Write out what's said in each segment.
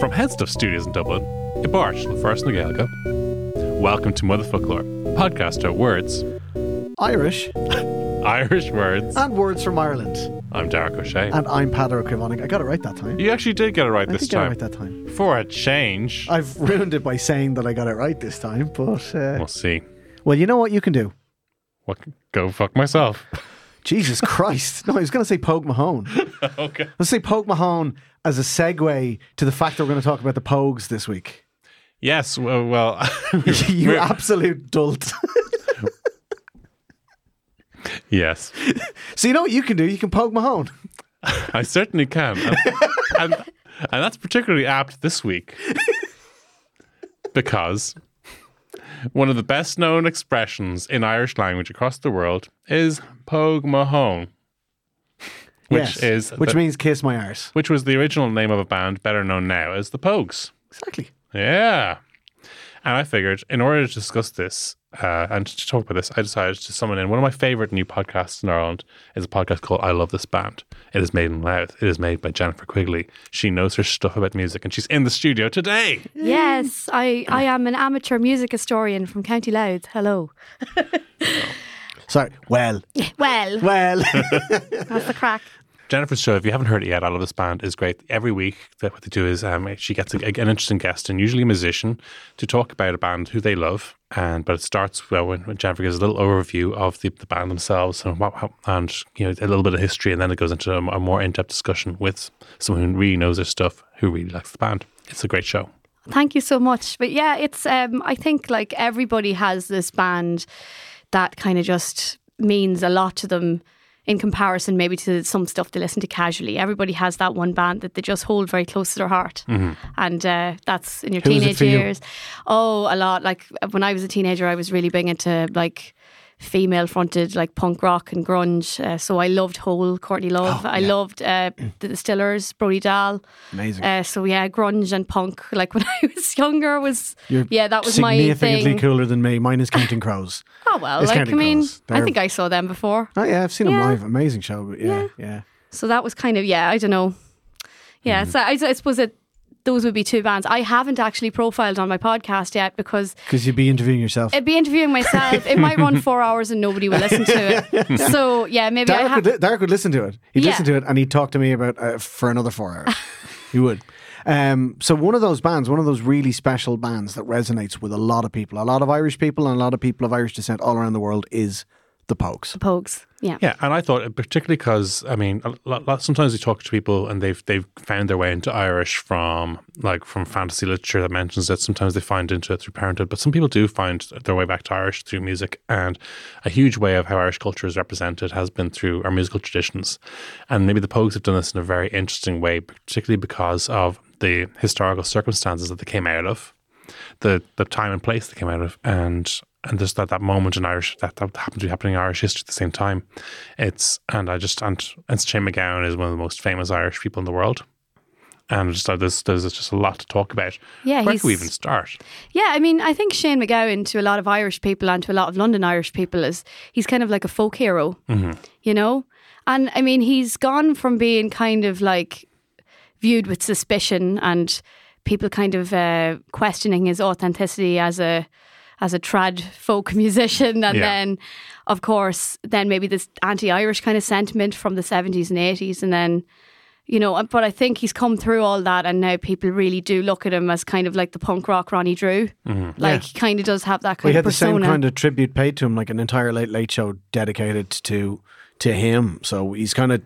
From Headstuff Studios in Dublin, i Bart le Foras na Gaeilge. Welcome to Motherfoclóir, podcast about words, Irish Irish words. and words from Ireland. I'm Darach Ó Séaghdha. And I'm Peadar Ó Caomhánaigh. I got it right that time. you actually did get it right I this did get it time. right that time. For a change. I've ruined it by saying that I got it right this time, but uh, we'll see. well, you know what you can do. What? Go fuck myself. Jesus Christ! No, I was going to say Pogue Mahone. okay. Let's say Pogue Mahone as a segue to the fact that we're going to talk about the Pogues this week. Yes. Well. well you absolute dolt. Yes. so you know what you can do? You can Pogue Mahone. I certainly can. And, and, and that's particularly apt this week because one of the best known expressions in Irish language across the world is Pogue Mahone, which Yes, is which the- means kiss my arse. which was the original name of a band better known now as the Pogues. Exactly. Yeah. And I figured in order to discuss this uh, and to talk about this, I decided to summon in one of my favorite new podcasts in Ireland is a podcast called I Love This Band. It is made in Louth. It is made by Jennifer Quigley. She knows her stuff about music and she's in the studio today. Yes, I, I am an amateur music historian from County Louth. Hello. Sorry. Well, Well, well. that's the crack. Jennifer's show, if you haven't heard it yet, I Love This Band is great. Every week, that what they do is um, she gets a, an interesting guest and usually a musician to talk about a band who they love. And but it starts well when, when Jennifer gives a little overview of the, the band themselves and what, and you know a little bit of history, and then it goes into a, a more in depth discussion with someone who really knows their stuff, who really likes the band. It's a great show. Thank you so much. But yeah, it's um I think like everybody has this band that kind of just means a lot to them in comparison maybe to some stuff they listen to casually. Everybody has that one band that they just hold very close to their heart. And uh, that's in your Who teenage for you? years. Oh, a lot. Like when I was a teenager I was really big into like female fronted like punk rock and grunge. Uh, so I loved Hole, Courtney Love. I loved uh, the Distillers, Brody Dalle. Amazing. Uh, so yeah, grunge and punk. Like when I was younger, was You're yeah, that was my significantly cooler than me. Mine is Counting Crows. Oh well, It's like I mean, I think I saw them before. Oh yeah, I've seen them live. Amazing show. But yeah, yeah. So that was kind of yeah, I don't know. Yeah, Mm-hmm. so I, I suppose that those would be two bands. I haven't actually profiled on my podcast yet because Because you'd be interviewing yourself. it'd be interviewing myself. it might run four hours and nobody will listen to it. So yeah, maybe I Derek would, Derek would listen to it. He'd Yeah. listen to it and he'd talk to me about uh, for another four hours. he would. Um, so one of those bands, one of those really special bands that resonates with a lot of people, a lot of Irish people and a lot of people of Irish descent all around the world is the Pogues. The Pogues. Yeah. Yeah, and I thought particularly because I mean, lot, lot- sometimes we talk to people and they've they've found their way into Irish from like from fantasy literature that mentions it. Sometimes they find into it through parenthood, but some people do find their way back to Irish through music. And a huge way of how Irish culture is represented has been through our musical traditions. And maybe the Pogues have done this in a very interesting way, particularly because of the historical circumstances that they came out of the the time and place they came out of, and and there's that that moment in Irish that, that happened to be happening in Irish history at the same time. It's and I just and and Shane MacGowan is one of the most famous Irish people in the world, and just uh, there's there's just a lot to talk about. Yeah, where can we even start? Yeah, I mean, I think Shane MacGowan to a lot of Irish people and to a lot of London Irish people is he's kind of like a folk hero, you know. And I mean, he's gone from being kind of like viewed with suspicion and people kind of uh, questioning his authenticity as a as a trad folk musician and Yeah. then of course then maybe this anti-irish kind of sentiment from the 70s and 80s and then you know but i think he's come through all that and now people really do look at him as kind of like the punk rock ronnie drew like he kind of does have that kind of thing. We of had the persona same kind of tribute paid to him, like an entire Late Late Show dedicated to to him. So he's kind of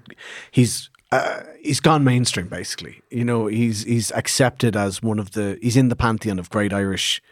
he's uh, he's gone mainstream basically. You know, he's he's accepted as one of the he's in the pantheon of great Irish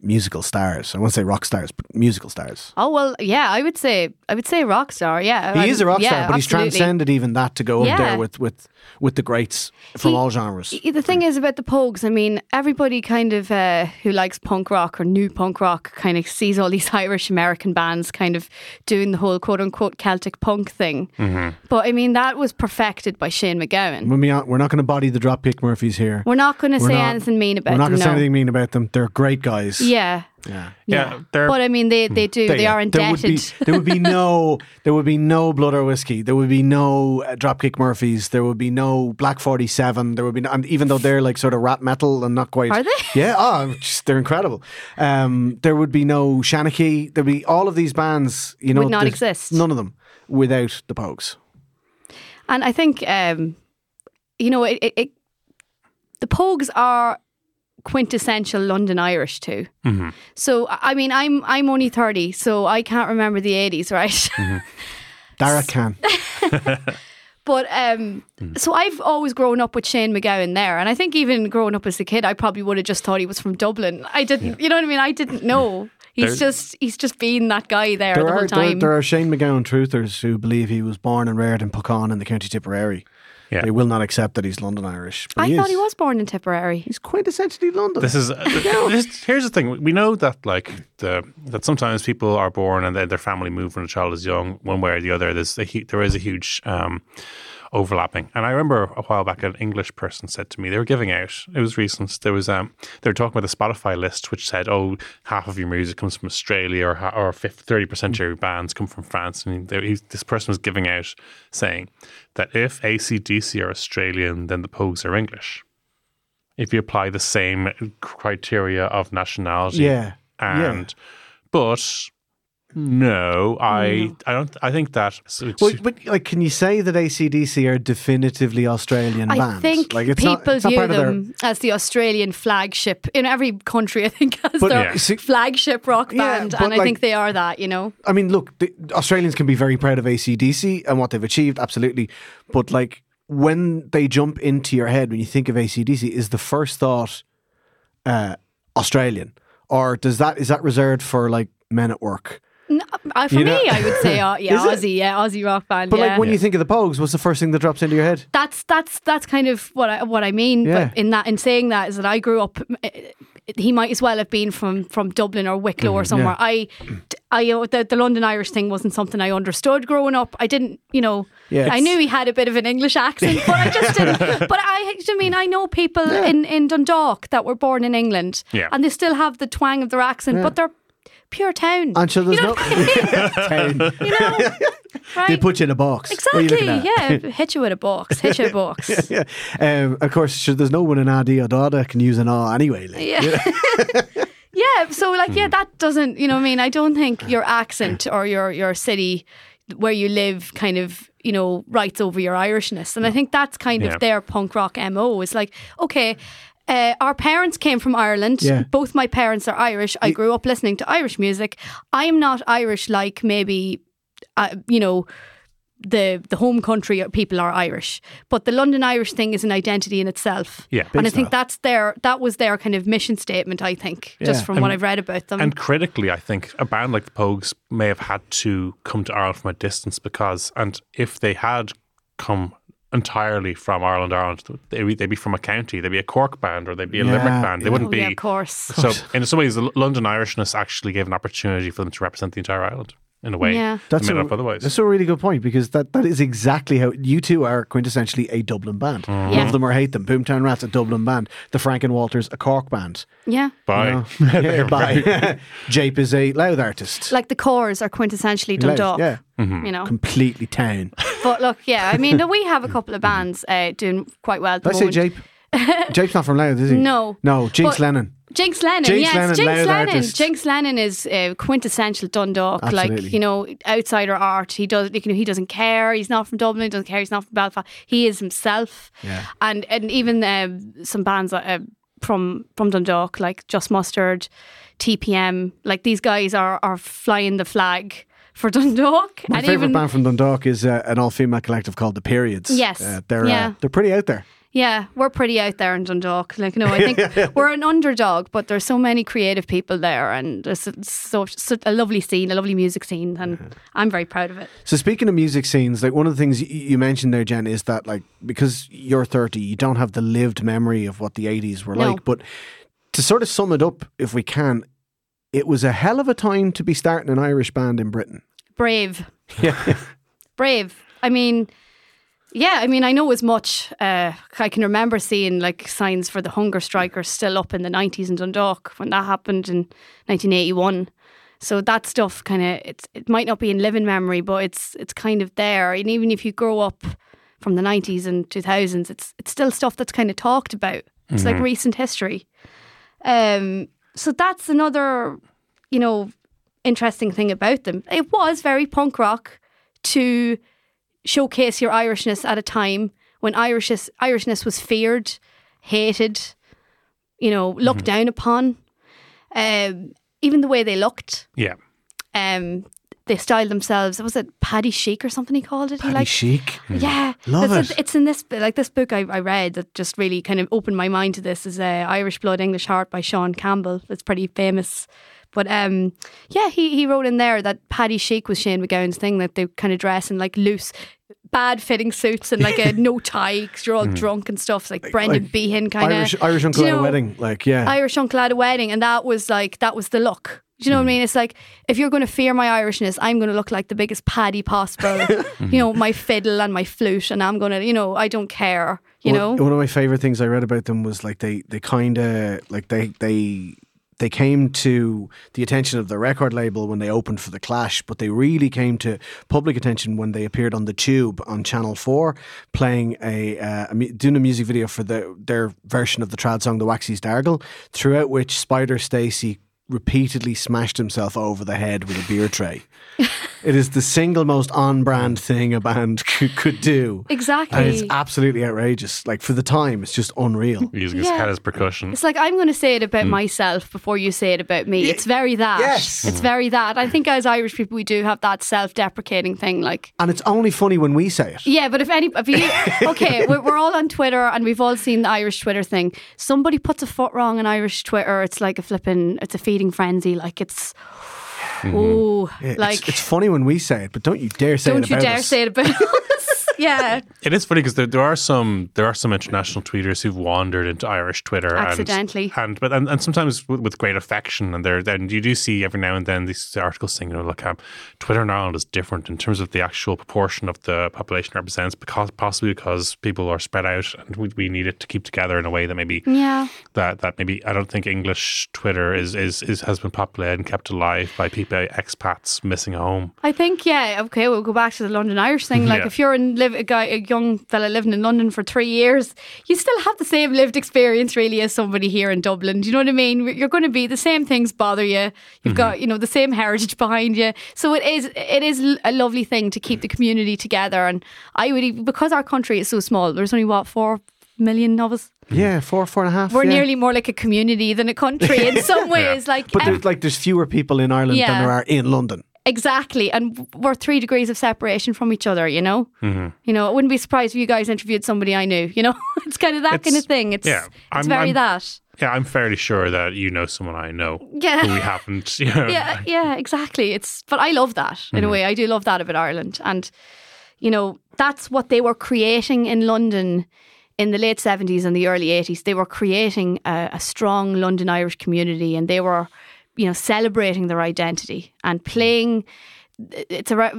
musical stars. I won't say rock stars, but musical stars. Oh well, yeah, I would say I would say rock star. Yeah, He is a rock yeah, star, but he's transcended even that to go up there with with with the greats from He- all genres. The thing is about the Pogues, I mean, everybody kind of uh, who likes punk rock or new punk rock kind of sees all these Irish American bands kind of doing the whole quote unquote Celtic punk thing. Mm-hmm. But I mean, that was perfected by Shane MacGowan. When we are, we're not going to body the Dropkick Murphys here. We're not going to say not- anything mean about We're not going to say anything mean about them. They're great guys. Yeah. Yeah. Yeah, they're- But I mean, they, they do, There they are go. There would indebted. be there would be no there would be no blood or whiskey. There would be no uh, Dropkick Murphys. There would be no Black Forty Seven. There would be no, and even though they're like sort of rap metal and not quite Are they? Yeah, oh, just, they're incredible. Um, there would be no Shanachie. There'd be all of these bands. You know, Would not exist. None of them without the Pogues. And I think, um, you know, it, it, it, the Pogues are quintessential London Irish too. Mm-hmm. So I mean, I'm I'm only thirty, so I can't remember the eighties, right? Mm-hmm. Dara can. but um, Mm. so I've always grown up with Shane MacGowan there, and I think even growing up as a kid, I probably would have just thought he was from Dublin. I didn't, you know what I mean? I didn't know. He's There- just he's just been that guy there There the are whole time. there are Shane MacGowan truthers who believe he was born and reared in Puckane in the County Tipperary. Yeah. They will not accept that he's London Irish. I he thought is. he was born in Tipperary. He's quite essentially London. This is this, here's the thing. We know that like the that sometimes people are born and then their family move when a child is young, one way or the other. There's a, hu- there is a huge um, overlapping. And I remember a while back, an English person said to me they were giving out. It was recent. There was um they were talking about the Spotify list, which said, oh, half of your music comes from Australia, or or thirty percent of your bands come from France. And they, he, this person was giving out saying that if ACDC are Australian, then the Pogues are English if you apply the same criteria of nationality. Yeah, yeah. And but no, I I don't I think that Well, but like, can you say that ACDC are definitively Australian I bands? think like, it's people not, it's not view part of their- them as the Australian flagship in every country. I think as But, their yeah. flagship rock Yeah, band, but and I think they are that. You know, I mean, look, the Australians can be very proud of ACDC and what they've achieved, absolutely. But like, when they jump into your head when you think of ACDC, is the first thought uh, Australian, or does that is that reserved for like men at work? Uh, for You me, know- I would say, uh, yeah, Aussie, yeah, Aussie rock band. But yeah. like, when you think of the Pogues, what's the first thing that drops into your head? that's that's that's kind of what I what I mean. Yeah. But in that in saying that is that I grew up. uh, He might as well have been from from Dublin or Wicklow or somewhere. I, I, the, the London Irish thing wasn't something I understood growing up. I didn't, you know, Yeah, I knew he had a bit of an English accent, but I just didn't. But I, I mean, I know people in in Dundalk that were born in England, Yeah. and they still have the twang of their accent, but they're pure town. And so there's you know, no. you know, right? they put you in a box. What are you Exactly. Yeah, hit you with a box. Hit you a box. yeah. Um, of course, sure, there's no one in Adi or Dada can use an R anyway. Like. Yeah. yeah. So like, Hmm. yeah, that doesn't. You know, what I mean, I don't think your accent or your your city where you live kind of you know writes over your Irishness, and I think that's kind Yeah. of their punk rock mo. It's like, okay. Uh, our parents came from Ireland. Yeah. Both my parents are Irish. I grew up listening to Irish music. I am not Irish like maybe, uh, you know, the the home country people are Irish, but the London Irish thing is an identity in itself. Yeah. and I think stuff. that's their that was their kind of mission statement. I think just Yeah. from what I've read about them. And critically, I think a band like the Pogues may have had to come to Ireland from a distance because, and if they had come entirely from Ireland, Ireland, they'd be, they'd be from a county, they'd be a Cork band or they'd be a Yeah, Limerick band. They yeah. wouldn't oh, yeah, be. of course. So, in some ways, the London Irishness actually gave an opportunity for them to represent the entire island. In a way. Yeah. That's made a, up otherwise. That's a really good point because that, that is exactly how U2 are quintessentially a Dublin band. Mm-hmm. Yeah. Love them or hate them. Boomtown Rats, a Dublin band. The Frank and Walters, a Cork band. Yeah. Bye. You know? yeah, bye. Jape is a Louth artist. Like the Corrs are quintessentially Louth, Dundalk. Yeah, Mm-hmm. You know. completely town. But look, yeah, I mean, we have a couple of bands uh, doing quite well at I say. Jape? Jape's not from Louth, is he? No. No, Jinx But- Lennon. Jinx Lennon, Jinx yes, Lennon, Jinx Lennon. artist. Jinx Lennon is uh, quintessential Dundalk. Absolutely. Like you know, outsider art. He does. You know, he doesn't care. He's not from Dublin. He doesn't care. He's not from Belfast. He is himself. Yeah. And and even um, some bands uh, from from Dundalk, like Just Mustard, TPM, like these guys are are flying the flag for Dundalk. My and favourite even band from Dundalk is uh, an all female collective called The Periods. Yes. Uh, they're, Yeah. uh, they're pretty out there. Yeah, we're pretty out there in Dundalk. Like, no, I think we're an underdog, but there's so many creative people there, and there's so, so a lovely scene, a lovely music scene, and I'm very proud of it. So speaking of music scenes, like one of the things you mentioned there, Jen, is that like because you're 30, you don't have the lived memory of what the 80s were No. like. But to sort of sum it up, if we can, it was a hell of a time to be starting an Irish band in Britain. Brave, Yeah, brave. I mean, yeah, I mean, I know as much. Uh, I can remember seeing like signs for the hunger strikers still up in the 90s in Dundalk when that happened in 1981. So that stuff kind of it's it might not be in living memory, but it's it's kind of there. And even if you grow up from the 90s and 2000s, it's it's still stuff that's kind of talked about. It's like recent history. Um, so that's another, you know, interesting thing about them. It was very punk rock to showcase your Irishness at a time when Irishness, Irishness was feared, hated, you know, looked down upon. Um, even the way they looked, Yeah. um, they styled themselves. Was it Paddy Chic or something he called it? He Paddy liked- Chic. yeah, Love It's- it. It's in this like this book I, I read that just really kind of opened my mind to this. Is uh, Irish Blood, English Heart by Sean Campbell. It's pretty famous. But um, yeah, he, he wrote in there that Paddy Chic was Shane MacGowan's thing that they kind of dress in like loose, bad fitting suits and like a no tie because you're all hmm. drunk and stuff. It's like Brendan like Behan kind of Irish, Irish uncle you at a wedding. Like, yeah. Irish uncle at a wedding, and that was like that was the look. Do you know what I hmm. mean? It's like if you're going to fear my Irishness, I'm going to look like the biggest paddy possible. you know, my fiddle and my flute, and I'm going to, you know, I don't care. You one, know, one of my favorite things I read about them was like they they kind of like they they they came to the attention of the record label when they opened for the Clash, but they really came to public attention when they appeared on the Tube on Channel Four, playing a, uh, a doing a music video for the their version of the trad song "The Waxies Dargle," throughout which Spider Stacy repeatedly smashed himself over the head with a beer tray. it is the single most on-brand thing a band could, could do. exactly. And it's absolutely outrageous. Like for the time, it's just unreal. Using his Yeah. head as percussion. It's like I'm going to say it about mm. myself before you say it about me. It's very that. yes. It's very that. I think as Irish people, we do have that self-deprecating thing. Like, And it's only funny when we say it. yeah, but if any, if you, okay, we're, we're all on Twitter and we've all seen the Irish Twitter thing. Somebody puts a foot wrong on Irish Twitter, it's like a flipping, it's a feeding frenzy. Like it's, oh, It's, like it's funny when we say it, but don't you dare say don't it you dare us. say it about us. Yeah, It is funny because there, there are some there are some international tweeters who've wandered into Irish Twitter Accidentally. and, but and, and sometimes with, with great affection and there then you do see every now and then these articles saying you know look um, Twitter in Ireland is different in terms of the actual proportion of the population it represents because possibly because people are spread out and we, we need it to keep together in a way that maybe yeah. that that maybe I don't think English Twitter is is, is has been populated and kept alive by people expats missing home. I think yeah. Okay, we'll go back to the London Irish thing. Like Yeah. if you're in live a guy, a young fella living in London for three years, you still have the same lived experience really as somebody here in Dublin. Do you know what I mean? You're going to be the same things bother you. You've mm-hmm. got you know the same heritage behind you. So it is it is a lovely thing to keep the community together. And I would because our country is so small. There's only what four million of us. Mm-hmm. Yeah, four, four and a half. We're yeah. nearly more like a community than a country in some ways. Like But ev- there's, like, there's fewer people in Ireland than there are in London. Exactly, and we're three degrees of separation from each other. You know, mm-hmm. you know, I wouldn't be surprised if you guys interviewed somebody I knew. You know, it's kind of that kind of thing. It's yeah, it's I'm- very I'm- that. Yeah, I'm fairly sure that you know someone I know Yeah. who we haven't. You know, Yeah, yeah, exactly. It's but I love that in a mm-hmm. way. I do love that about Ireland, and you know, that's what they were creating in London in the late seventies and the early eighties. They were creating a, a strong London Irish community, and they were, you know, celebrating their identity and playing it's a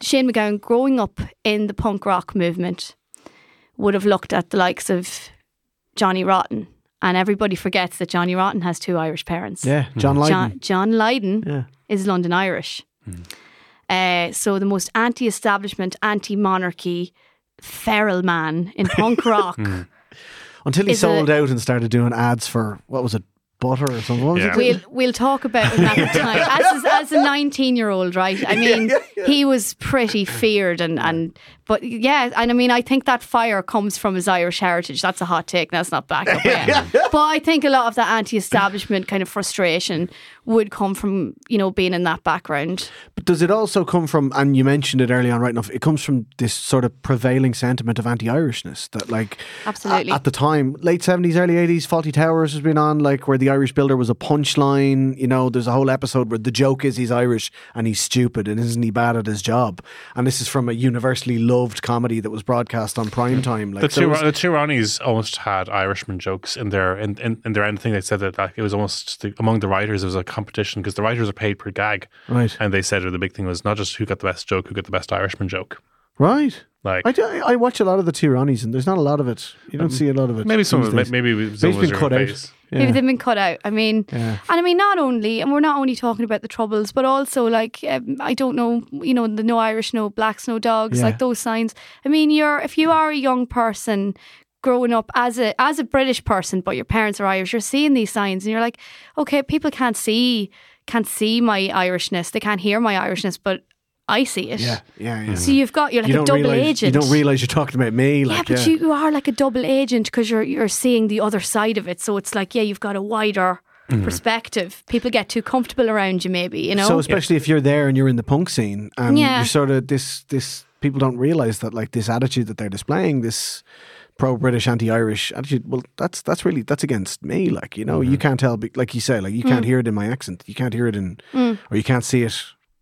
Shane MacGowan growing up in the punk rock movement would have looked at the likes of Johnny Rotten, and everybody forgets that Johnny Rotten has two Irish parents. Yeah, hmm. John Lydon. John, John Lydon Yeah. is London Irish. Hmm. Uh, so the most anti-establishment, anti-monarchy, feral man in punk rock. Hmm. Until he sold it- out and started doing ads for what was it, butter or something. What was Yeah. it? We'll we'll talk about him at the time as as a nineteen year old, right? I mean, he was pretty feared and and but yeah, and I mean, I think that fire comes from his Irish heritage. That's a hot take. That's not backed up yet. But I think a lot of that anti-establishment kind of frustration would come from you know being in that background. But does it also come from, and you mentioned it early on, right enough, it comes from this sort of prevailing sentiment of anti Irishness that, like, Absolutely. a- at the time, late 70s, early 80s, Fawlty Towers has been on, like, where the Irish builder was a punchline. You know, there's a whole episode where the joke is he's Irish and he's stupid and isn't he bad at his job? And this is from a universally loved comedy that was broadcast on prime time. Like, The two, was- the two Ronnies almost had Irishman jokes in their in, in, in their end thing. They said that like, it was almost the, among the writers. It was a competition because the writers are paid per gag, Right. And they said the big thing was not just who got the best joke, who got the best Irishman joke. right. Like I, do- I watch a lot of the Two Ronnies and there's not a lot of it. You don't see a lot of it. maybe some, of it- maybe Maybe some it's was been cut out. Yeah. Maybe they've been cut out. I mean, Yeah. and I mean, not only, and we're not only talking about the troubles, but also like um, I don't know, you know, the no Irish, no blacks, no dogs, Yeah. like those signs. I mean, you're if you are a young person growing up as a as a British person, but your parents are Irish, you're seeing these signs, and you're like, okay, people can't see can't see my Irishness, they can't hear my Irishness, but I see it. Yeah, yeah, yeah. So you've got you're like you a double realize, agent. You don't realize you're talking about me. Yeah, Like, but you, you are like a double agent because you're you're seeing the other side of it. So it's like, yeah, you've got a wider mm-hmm. perspective. People get too comfortable around you, maybe, you know? So especially if you're there and you're in the punk scene, and Yeah. you're sort of this this people don't realize that like this attitude that they're displaying, this pro British, anti Irish attitude. Well, that's that's really that's against me. Like you know, you mm-hmm. can't tell. be- Like you say, like you can't mm. hear it in my accent. You can't hear it in, mm. or you can't see it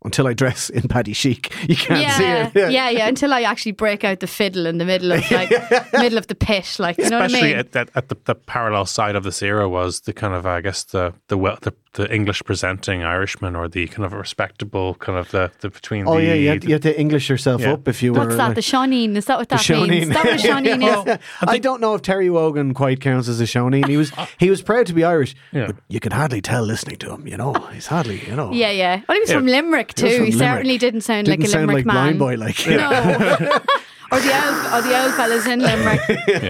until I dress in Paddy chic. You can't yeah, see it. yeah, yeah, Until I actually break out the fiddle in the middle of like middle of the pit, like you know Especially what I mean? at, at, at the, the parallel side of this era was the kind of I guess the the well, the, the English presenting Irishman or the kind of respectable kind of the, the between Oh the, yeah, you had, the- you had to English yourself Yeah. up if you were. What's that? like- The Shoneen? Is that what The that means? Shoneen. Is that what a Shoneen is? I don't know if Terry Wogan quite counts as a Shoneen. He was he was proud to be Irish, Yeah. but you could hardly tell listening to him. You know, he's hardly you know. Yeah, yeah. Well, he was Yeah. from Limerick too. from He Limerick. certainly didn't sound Didn't like a sound Limerick like man. blind boy like. No. or the old, or the old fellas in Limerick.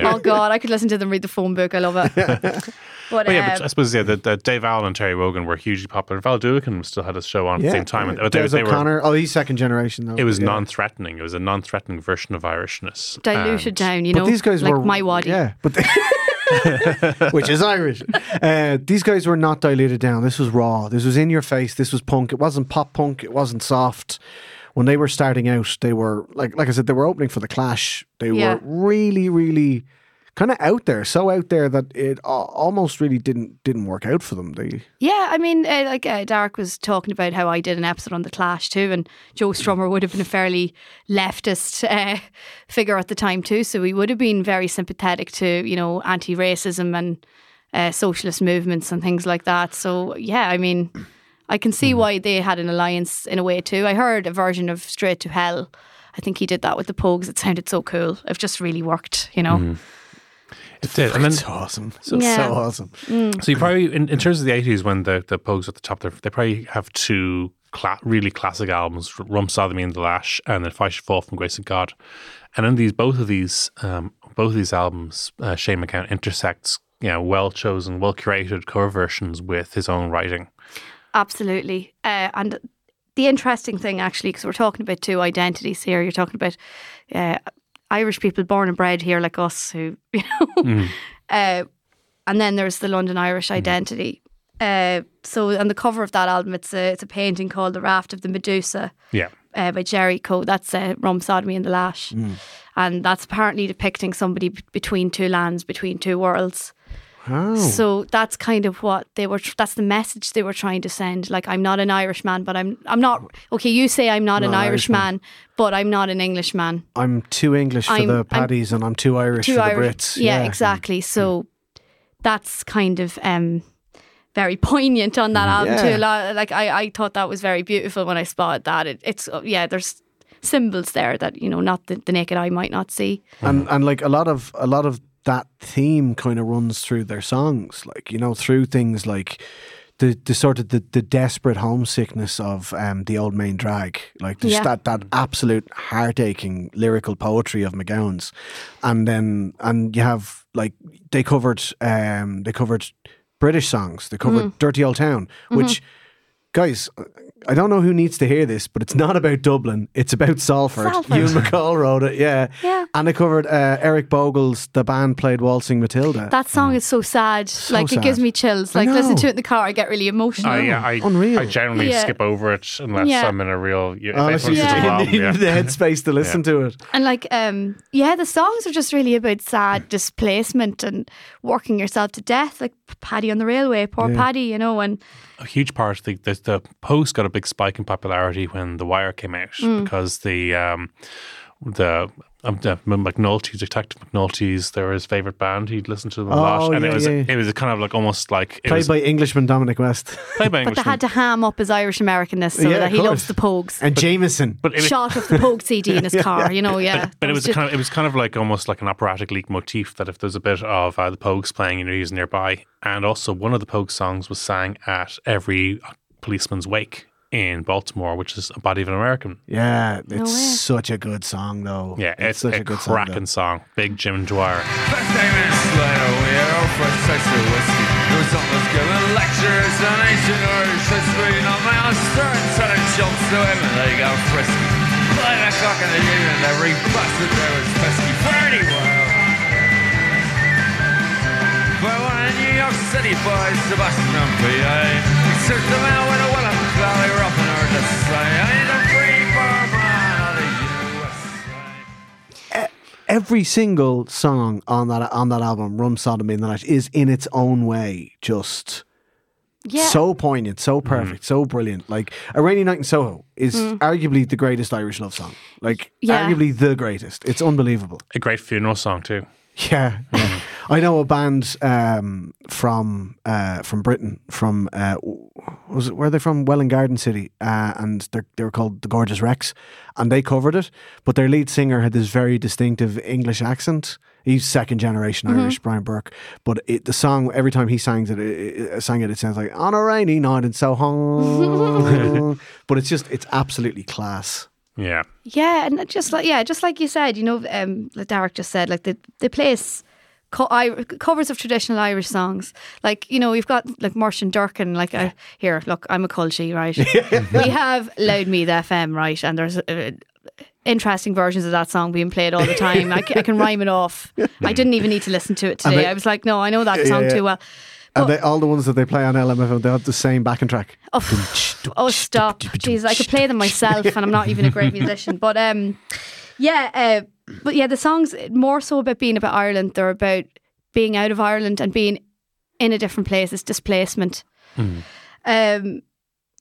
Oh God, I could listen to them read the phone book. I love it. But, Well, yeah, but um, I suppose yeah, the, the Dave Allen and Terry Wogan were hugely popular. Val Doonican still had a show on at Yeah, the same time, and yeah. they, Des they were. O'Connor. Oh, he's second generation though. It was yeah. non-threatening. It was a non-threatening version of Irishness. diluted And- down, you But know, these guys like were my waddy. Yeah, but they, which is Irish. Uh, these guys were not diluted down. This was raw. This was in your face. This was punk. It wasn't pop punk. It wasn't soft. When they were starting out, they were like like I said, they were opening for the Clash. They Yeah. were really, really kind of out there, so out there that it almost really didn't didn't work out for them. They Yeah, I mean, uh, like uh, Derek was talking about how I did an episode on the Clash too, and Joe Strummer would have been a fairly leftist uh, figure at the time too, so he would have been very sympathetic to you know anti-racism and uh, socialist movements and things like that. So yeah, I mean, I can see why they had an alliance in a way too. I heard a version of Straight to Hell. I think he did that with the Pogues. It sounded so cool. It just really worked, you know. It did, and then it's awesome. So, Yeah. so awesome. So you probably, in, in terms of the eighties, when the the Pogues at the top, they they probably have two cla- really classic albums: "Rum Sodomy and the Lash" and "If I Should Fall from Grace of God." And in these, both of these, um, both of these albums, uh, Shane MacGowan intersects, you know, well chosen, well curated cover versions with his own writing. Absolutely. Uh, and the interesting thing, actually, because we're talking about two identities here, you're talking about uh, Irish people born and bred here, like us, who, you know, uh, and then there's the London Irish identity. Uh, so, on the cover of that album, it's a, it's a painting called The Raft of the Medusa Yeah, uh, by Géricault. That's uh, Rum Sodomy and the Lash. And that's apparently depicting somebody b- between two lands, between two worlds. Oh. So that's kind of what they were. That's the message they were trying to send. Like, I'm not an Irishman, but I'm. I'm not. Okay, you say I'm not an Not an Irishman, but I'm not an Englishman. I'm too English for I'm- the I'm paddies, and I'm too Irish Two for Irish. the Brits. Yeah, exactly. So that's kind of um, very poignant on that album too. Yeah. A lot, like I, I thought that was very beautiful when I spotted that. It, it's uh, yeah, there's symbols there that you know not the, the naked eye might not see. and and like a lot of a lot of that theme kind of runs through their songs like you know through things like the, the sort of the, the desperate homesickness of um, the old main drag like just Yeah. that that absolute heartaching lyrical poetry of MacGowan's and then and you have like they covered um, they covered British songs they covered Mm-hmm. Dirty Old Town which guys I don't know who needs to hear this but it's not about Dublin it's about Salford, Salford. Ewan MacColl wrote it yeah Yeah. and they covered uh, Eric Bogle's The Band Played Waltzing Matilda. That song is so sad. So like it gives me chills. Like listen to it in the car, I get really emotional. I, yeah, I, Unreal. I generally Yeah. skip over it unless Yeah. I'm in a real. Honestly, it's Yeah. you need yeah. the headspace to listen to it. And like, um, yeah, the songs are just really about sad displacement and working yourself to death. Like Paddy on the railway, poor Paddy, you know, and a huge part the, the the post got a big spike in popularity when The Wire came out Mm. because the um the um, the McNulty Detective McNulty's they were his favorite band. He'd listen to them a Oh, lot, and yeah, it was yeah. it was kind of like almost like it Played was by Englishman Dominic West played by but they had to ham up his Irish Americanness so Yeah, that he loves the Pogues. and Jameson. but it, was- Shot of the Pogue CD in his car, you know, yeah. but it was just, kind of it was kind of like almost like an operatic leitmotif that if there's a bit of uh, the Pogues playing, you know, he's nearby, and also one of the Pogues songs was sang at every policeman's wake in Baltimore, which is a body of an American. Yeah, it's way. such a good song though. Yeah, it's, such a, a, good cracking song. song, Big Jim Dwyer. First eight minutes later, we had our first taste of whiskey. There was almost giving lectures on ancient Irish history. Now my own stern telling jokes to him, and they got frisky. Five o'clock in the evening, every bastard there was pesky. Pretty well. But one of New York City boys, Sebastian from PA, he searched them out with a Willem Valley roughing to say, I ain't a free man of the USA. Every single song on that on that album, Rum Sodomy in the Night, is in its own way just yeah. so poignant, so mm-hmm. perfect, so brilliant. Like A Rainy Night in Soho is mm. arguably the greatest Irish love song. Like Yeah. arguably the greatest. It's unbelievable. A great funeral song too. Yeah, mm-hmm. I know a band um, from uh, from Britain. From uh, was it where are they from? Welwyn Garden City, uh, and they're they were called the Gorgeous Rex, and they covered it. But their lead singer had this very distinctive English accent. He's second generation Irish, Brian Burke. But it, the song every time he sings it, it, it, sang it, it sounds like on a rainy night in Soho. but it's just it's absolutely class. Yeah. Yeah, and just like yeah, just like you said, you know, um, like Derek just said, like the the place co- I, covers of traditional Irish songs. Like you know, we've got like Muirsheen Durkin. Like I, here, look, I'm a culture, right? we have Louth Meath FM, right? And there's uh, interesting versions of that song being played all the time. I, can rhyme it off. I didn't even need to listen to it today. they- I was like, no, I know that song yeah. too well. And they, all the ones that they play on LMFM, they have the same backing track. Oh, oh stop. Jeez, I could play them myself and I'm not even a great musician. But um yeah, uh, but yeah, the songs more so about being about Ireland. They're about being out of Ireland and being in a different place. It's displacement. Um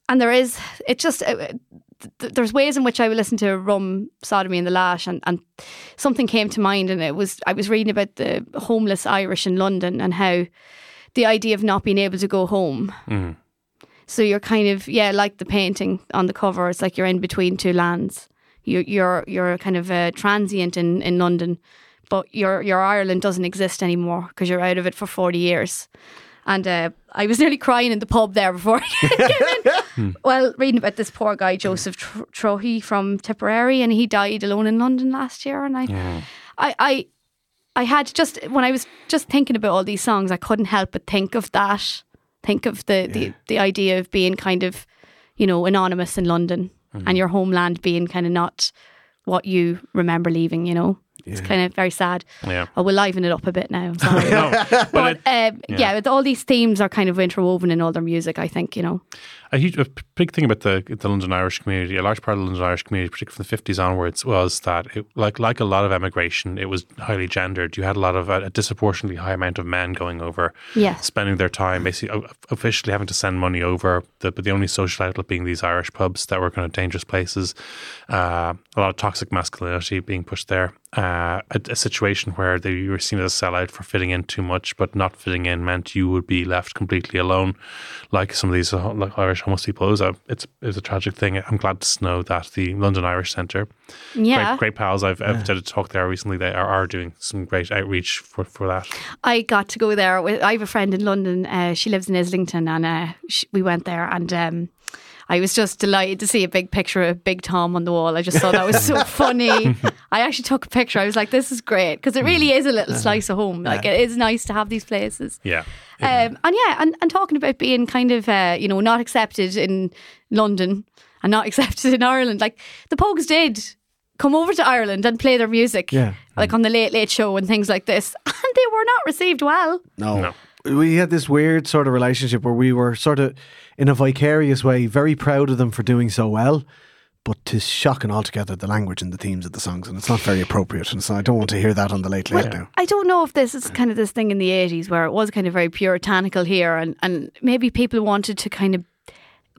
and there is it just uh, th- there's ways in which I would listen to Rum, Sodomy and the Lash and, and something came to mind and it was I was reading about the homeless Irish in London and how the idea of not being able to go home so you're kind of yeah, like the painting on the cover. It's like you're in between two lands. You're you're you're kind of a transient in, in London, but your your Ireland doesn't exist anymore because you're out of it for forty years. And uh, I was nearly crying in the pub there before I came in. Well, reading about this poor guy Joseph Tr- Trohy from Tipperary, and he died alone in London last year. And I, I, I, I had just when I was just thinking about all these songs, I couldn't help but think of that. Think of the the, the idea of being kind of, you know, anonymous in London and your homeland being kind of not what you remember leaving. You know, it's kind of very sad. Yeah. I will liven it up a bit now. I'm sorry. No, but But it, um, yeah. all these themes are kind of interwoven in all their music. I think you know. A huge, a big thing about the the London Irish community, a large part of the London Irish community, particularly from the fifties onwards, was that it, like like a lot of emigration, it was highly gendered. You had a lot of a, disproportionately high amount of men going over, Yeah. spending their time basically officially having to send money over. The, but the only social outlet being these Irish pubs that were kind of dangerous places. Uh, a lot of toxic masculinity being pushed there. uh, a, a situation where they were seen as a sellout for fitting in too much, but not fitting in meant you would be left completely alone, like some of these uh, like Irish homeless people. It was a it's it was a tragic thing. I'm glad to know that the London Irish Centre, Yeah. great, great pals. I've, I've did a talk there recently. They are, are doing some great outreach for, for that. I got to go there. With, I have a friend in London. Uh, she lives in Islington, and uh, sh we went there. And um, I was just delighted to see a big picture of Big Tom on the wall. I just thought that was so funny. I actually took a picture. I was like, "This is great," because it really is a little slice of home. Like it is nice to have these places. Yeah. Um, and yeah, and, and talking about being kind of, uh, you know, not accepted in London and not accepted in Ireland. Like the Pogues did come over to Ireland and play their music, Yeah. like on the Late Late Show and things like this, and they were not received well. No. No. We had this weird sort of relationship where we were sort of, in a vicarious way, very proud of them for doing so well. But tis shocking altogether the language and the themes of the songs, and it's not very appropriate. And so I don't want to hear that on the late late now. I don't know if this is kind of this thing in the 80s where it was kind of very puritanical here and, and maybe people wanted to kind of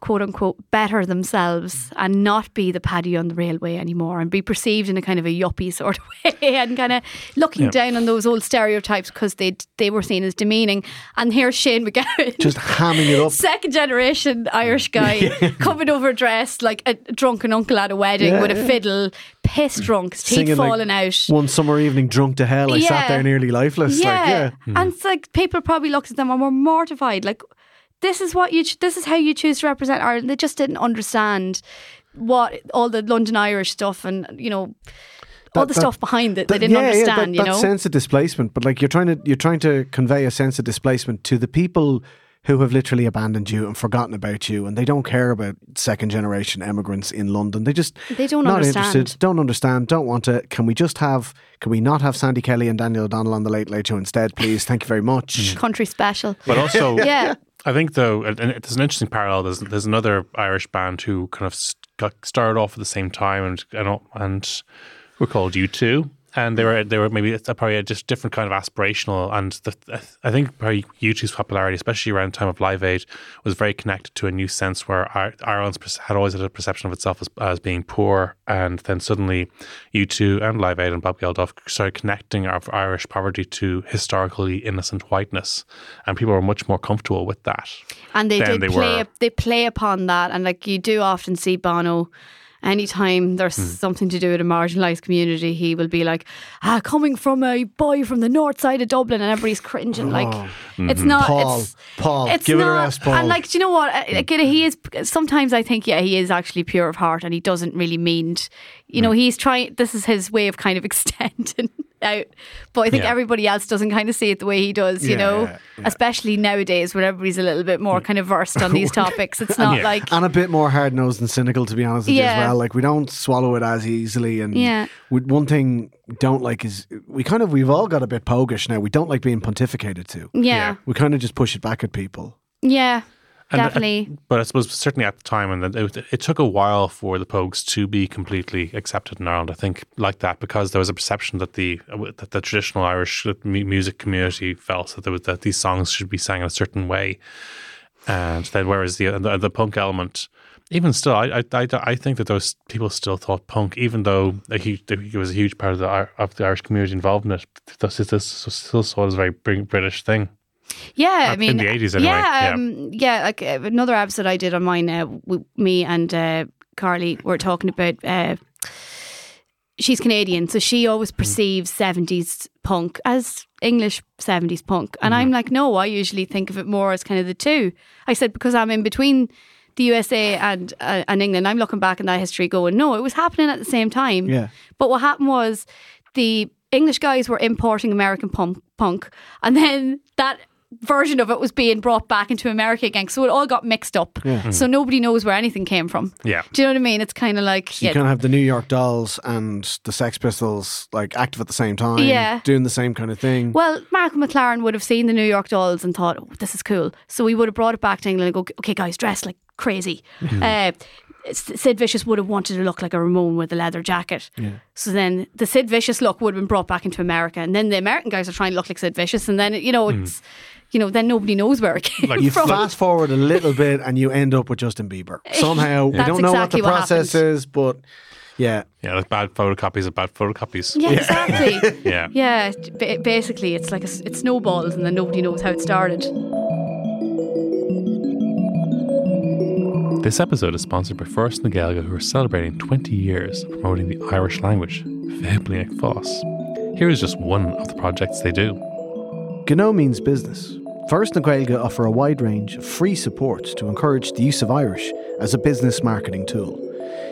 quote unquote better themselves mm. and not be the paddy on the railway anymore and be perceived in a kind of a yuppie sort of way and kind of looking Yeah. down on those old stereotypes because they they were seen as demeaning. And here's Shane MacGowan. Just hamming it up. Second generation Irish guy coming over dressed like a drunken uncle at a wedding with a fiddle, piss drunk, his teeth Singing like falling out. One summer evening, drunk to hell, I sat there nearly lifeless. Yeah, Like, yeah. and it's like people probably looked at them and were mortified. Like, this is what you, ch- this is how you choose to represent Ireland. They just didn't understand what all the London Irish stuff and you know all the that- stuff behind it. They didn't yeah, yeah, understand. that, you that know, sense of displacement. But like you're trying to you're trying to convey a sense of displacement to the people who have literally abandoned you and forgotten about you, and they don't care about second generation immigrants in London. They just They don't not understand. interested, don't understand, don't want to. Can we just have? Can we not have Sandy Kelly and Daniel O'Donnell on the Late Late Show instead, please? Thank you very much. country special. But also, Yeah. I think though, and there's an interesting parallel. There's there's another Irish band who kind of got started off at the same time, and and, and were called U2, and they were they were maybe it's probably a just different kind of aspirational. And the, I think probably U2's popularity, especially around the time of Live Aid, was very connected to a new sense where Ireland had always had a perception of itself as, as being poor, and then suddenly U2 and Live Aid and Bob Geldof started connecting our Irish poverty to historically innocent whiteness, and people were much more comfortable with that. and they did they play were. they play upon that and like you do often see Bono anytime there's Hmm. something to do with a marginalised community he will be like ah coming from a boy from the north side of Dublin and everybody's cringing like it's Mm-hmm. not Paul, it's, Paul, it's give it a not, rest, Paul. and like do you know what Uh, like, he is sometimes I think yeah he is actually pure of heart and he doesn't really mean t- you Mm. know he's trying this is his way of kind of extending out but I think Yeah. everybody else doesn't kind of see it the way he does you Yeah, know yeah, yeah. especially nowadays where everybody's a little bit more mm. kind of versed on these topics. It's not Yeah. like and a bit more hard nosed and cynical, to be honest with you as well. Like we don't swallow it as easily. And Yeah. we, one thing don't like is we kind of we've all got a bit pogish now. We don't like being pontificated to. yeah, We kind of just push it back at people. yeah, And, uh, definitely. but I suppose certainly at the time, and it, it took a while for the Pogues to be completely accepted in Ireland. I think like that because there was a perception that the that the traditional Irish music community felt that there was, that these songs should be sang in a certain way, and then whereas the the, the punk element. Even still, I, I I think that those people still thought punk, even though a huge, it was a huge part of the of the Irish community involved in it. This, this still saw it as a very British thing. Yeah, I mean, in the 80s anyway, Yeah, yeah. um, yeah. Like uh, another episode I did on mine, uh, w- me and uh, Carly were talking about. Uh, she's Canadian, so she always Mm. perceives seventies punk as English seventies punk, Mm-hmm. and I'm like, no, I usually think of it more as kind of the two. I said because I'm in between the USA and uh, and England. I'm looking back in that history, going, no, it was happening at the same time. Yeah. But what happened was the English guys were importing American punk, punk and then that version of it was being brought back into America again. So it all got mixed up. Hmm. So nobody knows where anything came from. Yeah. Do you know what I mean? It's kind of like, You yeah, kind of have the New York Dolls and the Sex Pistols like active at the same time, Yeah. doing the same kind of thing. Well, Malcolm McLaren would have seen the New York Dolls and thought, oh, this is cool. So he would have brought it back to England and go, okay, guys, dress like crazy. Hmm. Uh, Sid Vicious would have wanted to look like a Ramone with a leather jacket. Yeah. So then the Sid Vicious look would have been brought back into America. And then the American guys are trying to look like Sid Vicious. And then, you know, hmm. it's, you know, then nobody knows where it came Like you from. fast forward a little bit and you end up with Justin Bieber. Somehow we That's don't know exactly what the what process happened. is, but Yeah. Yeah, like bad photocopies of bad photocopies. Yeah, exactly. Yeah. yeah, ba- basically, it's like a s it snowballs, and then nobody knows how it started. This episode is sponsored by Foras na Gaeilge, who are celebrating 20 years of promoting the Irish language, Fébli ag Foss. Here is just one of the projects they do. Gno means business. Foras na Gaeilge offer a wide range of free support to encourage the use of Irish as a business marketing tool,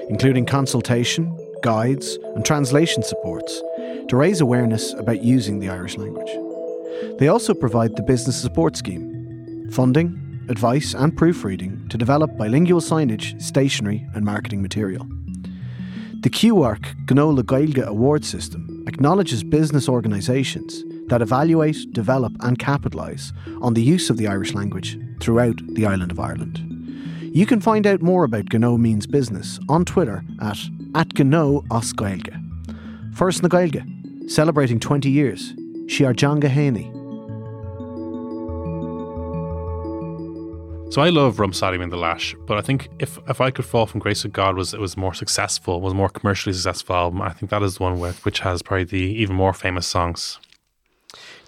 including consultation, guides, and translation supports to raise awareness about using the Irish language. They also provide the Business Support Scheme, funding, advice, and proofreading to develop bilingual signage, stationery, and marketing material. The QARC Gnola Gailge award system acknowledges business organisations that evaluate, develop, and capitalise on the use of the Irish language throughout the island of Ireland. You can find out more about Gno Means Business on Twitter at, at Gno Os Gailge. Foras na Gaeilge, celebrating 20 years. Shiarjanga Haney. So I love Rum Sodomy and the Lash, but I think if if I could fall from grace of God was it was more successful, was more commercially successful album. I think that is the one with which has probably the even more famous songs.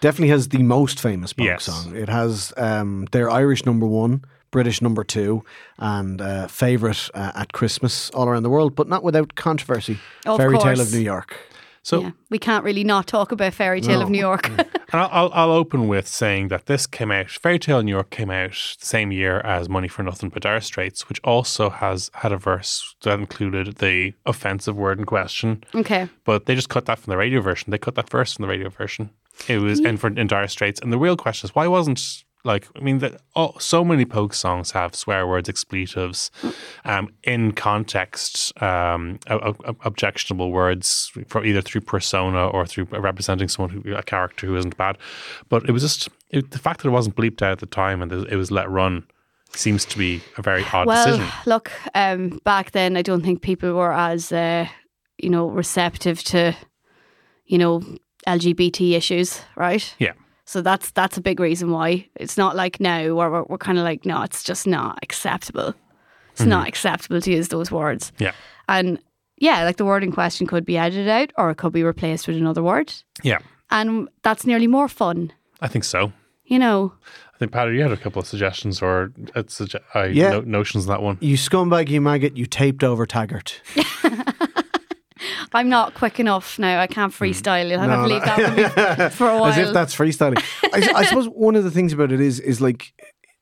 Definitely has the most famous punk Yes. song. It has um, their Irish number one, British number two, and uh, favourite uh, at Christmas all around the world, but not without controversy. Of Fairy Tale of New York. So yeah, we can't really not talk about Fairy Tale of New York. And I'll, I'll, I'll open with saying that this came out, Fairy Tale of New York came out the same year as Money for Nothing by Dire Straits, which also has had a verse that included the offensive word in question. okay. But they just cut that from the radio version. They cut that verse from the radio version. It was in, for, in Dire Straits. And the real question is why wasn't, like, I mean, that oh, so many Pogue songs have swear words, expletives, um, in context, um, objectionable words, for either through persona or through representing someone who a character who isn't bad. But it was just it, the fact that it wasn't bleeped out at the time and it was let run seems to be a very odd Well, decision. look, um, back then I don't think people were as uh, you know receptive to you know LGBT issues, right? Yeah. So that's that's a big reason why it's not like now where we're, we're kind of like no, it's just not acceptable. It's not acceptable to use those words. Yeah. And yeah, like the word in question could be edited out or it could be replaced with another word, Yeah. and that's nearly more fun. I think so. You know, I think, Patty, you had a couple of suggestions or uh, suge- uh, Yeah. no- notions on that one. You scumbag, you maggot, you taped over Taggart. I'm not quick enough now. I can't hmm. freestyle. You'll have to leave that one for a while. As if that's freestyling. I, I suppose one of the things about it is is like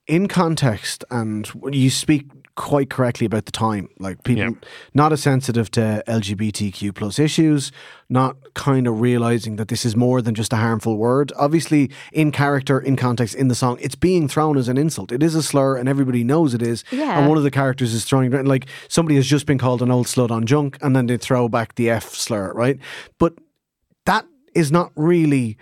in context, and you speak quite correctly about the time. Like people Yeah. not as sensitive to LGBTQ plus issues, not kind of realizing that this is more than just a harmful word. Obviously, in character, in context, in the song, it's being thrown as an insult. It is a slur, and everybody knows it is. Yeah. And one of the characters is throwing it like somebody has just been called an old slut on junk, and then they throw back the F slur, right? But that is not really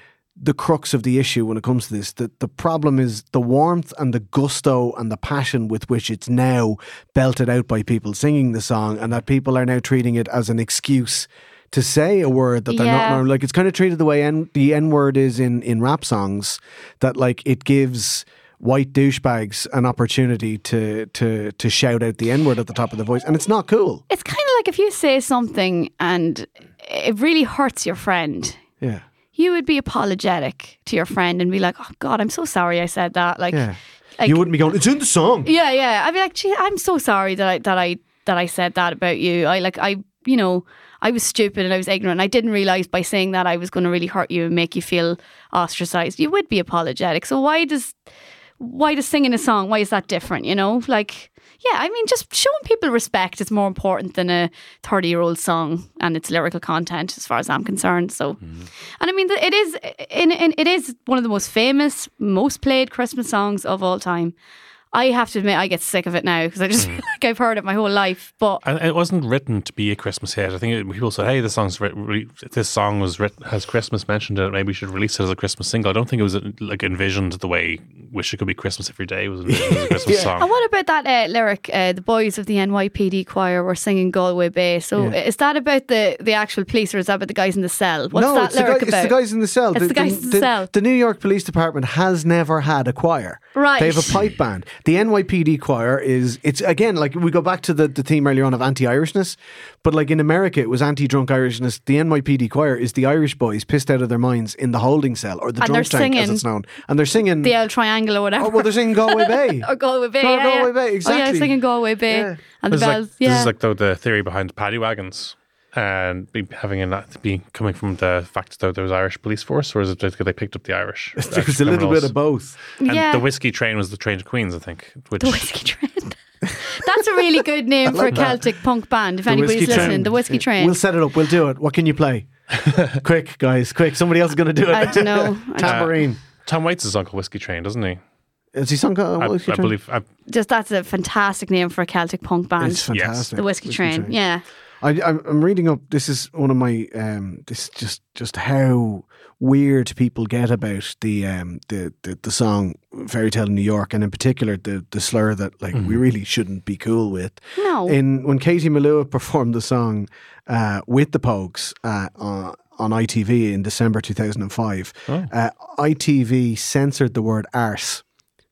the crux of the issue when it comes to this. That the problem is the warmth and the gusto and the passion with which it's now belted out by people singing the song, and that people are now treating it as an excuse to say a word that they're not normal. Like it's kind of treated the way N, the N word is in, in rap songs, that like it gives white douchebags an opportunity to to to shout out the N word at the top of the voice, and it's not cool. it's kind of like if you say something and it really hurts your friend, Yeah, you would be apologetic to your friend and be like, "Oh God, I'm so sorry I said that." Like, yeah. like you wouldn't be going. It's in the song. yeah, yeah. I'd be like, "Gee, I'm so sorry that I that I that I said that about you. I like I, you know." I was stupid and I was ignorant. I didn't realize by saying that I was going to really hurt you and make you feel ostracized. You would be apologetic. So why does why does singing a song? Why is that different? You know, like yeah, I mean, just showing people respect is more important than a thirty-year-old song and its lyrical content, as far as I'm concerned. So, mm-hmm. and I mean, it is in, in, it is one of the most famous, most played Christmas songs of all time. I have to admit, I get sick of it now because I just feel like I've heard it my whole life. But And it wasn't written to be a Christmas hit. I think it, people said, "Hey, this song's writ- re- this song was written has Christmas mentioned in it. Maybe we should release it as a Christmas single." I don't think it was like envisioned the way "Wish It Could Be Christmas Every Day" was a, was a Christmas Yeah. song. And what about that uh, lyric? Uh, the boys of the NYPD choir were singing Galway Bay. So Yeah. is that about the, the actual police, or is that about the guys in the cell? What's no, that it's the, lyric guy, about? it's the guys in the cell. It's the guys in the cell. The New York Police Department has never had a choir. Right. They have a pipe band. The NYPD choir is it's again like we go back to the, the theme earlier on of anti-Irishness, but like in America it was anti-drunk Irishness. The NYPD choir is the Irish boys pissed out of their minds in the holding cell or the And drunk they're tank as it's known, and they're singing. the L Triangle or whatever. oh well, they're singing Galway Bay. or Galway Bay. No, yeah, Galway yeah. Bay, Oh, yeah, exactly. singing Galway Bay. Yeah. And the This is, like, bells. this is like the, the theory behind paddy wagons and be having in that be coming from the fact that there was Irish police force, or is it because they picked up the Irish? There was a little bit of both. And Yeah. the whiskey train was the train to Queens, I think. Which The Whiskey Train. That's a really good name for a Celtic punk band. If The anybody's listening, Train. the Whiskey Train. We'll set it up. We'll do it. What can you play? quick, guys, quick! Somebody else is going to do it. I don't know. I Tambourine. Tom Waits is Uncle Whiskey Train, doesn't he? Is he sung? Uh, I, I believe. I, Just that's a fantastic name for a Celtic punk band. It's fantastic. the Whiskey, Train. Yeah. I, I'm, I'm reading up. This is one of my. Um, this is just just how weird people get about the um the the, the song "Fairy Tale in New York" and in particular the the slur that like we really shouldn't be cool with. No. In when Katie Melua performed the song uh, with the Pogues uh, on, on ITV in December 2005, uh, ITV censored the word "arse."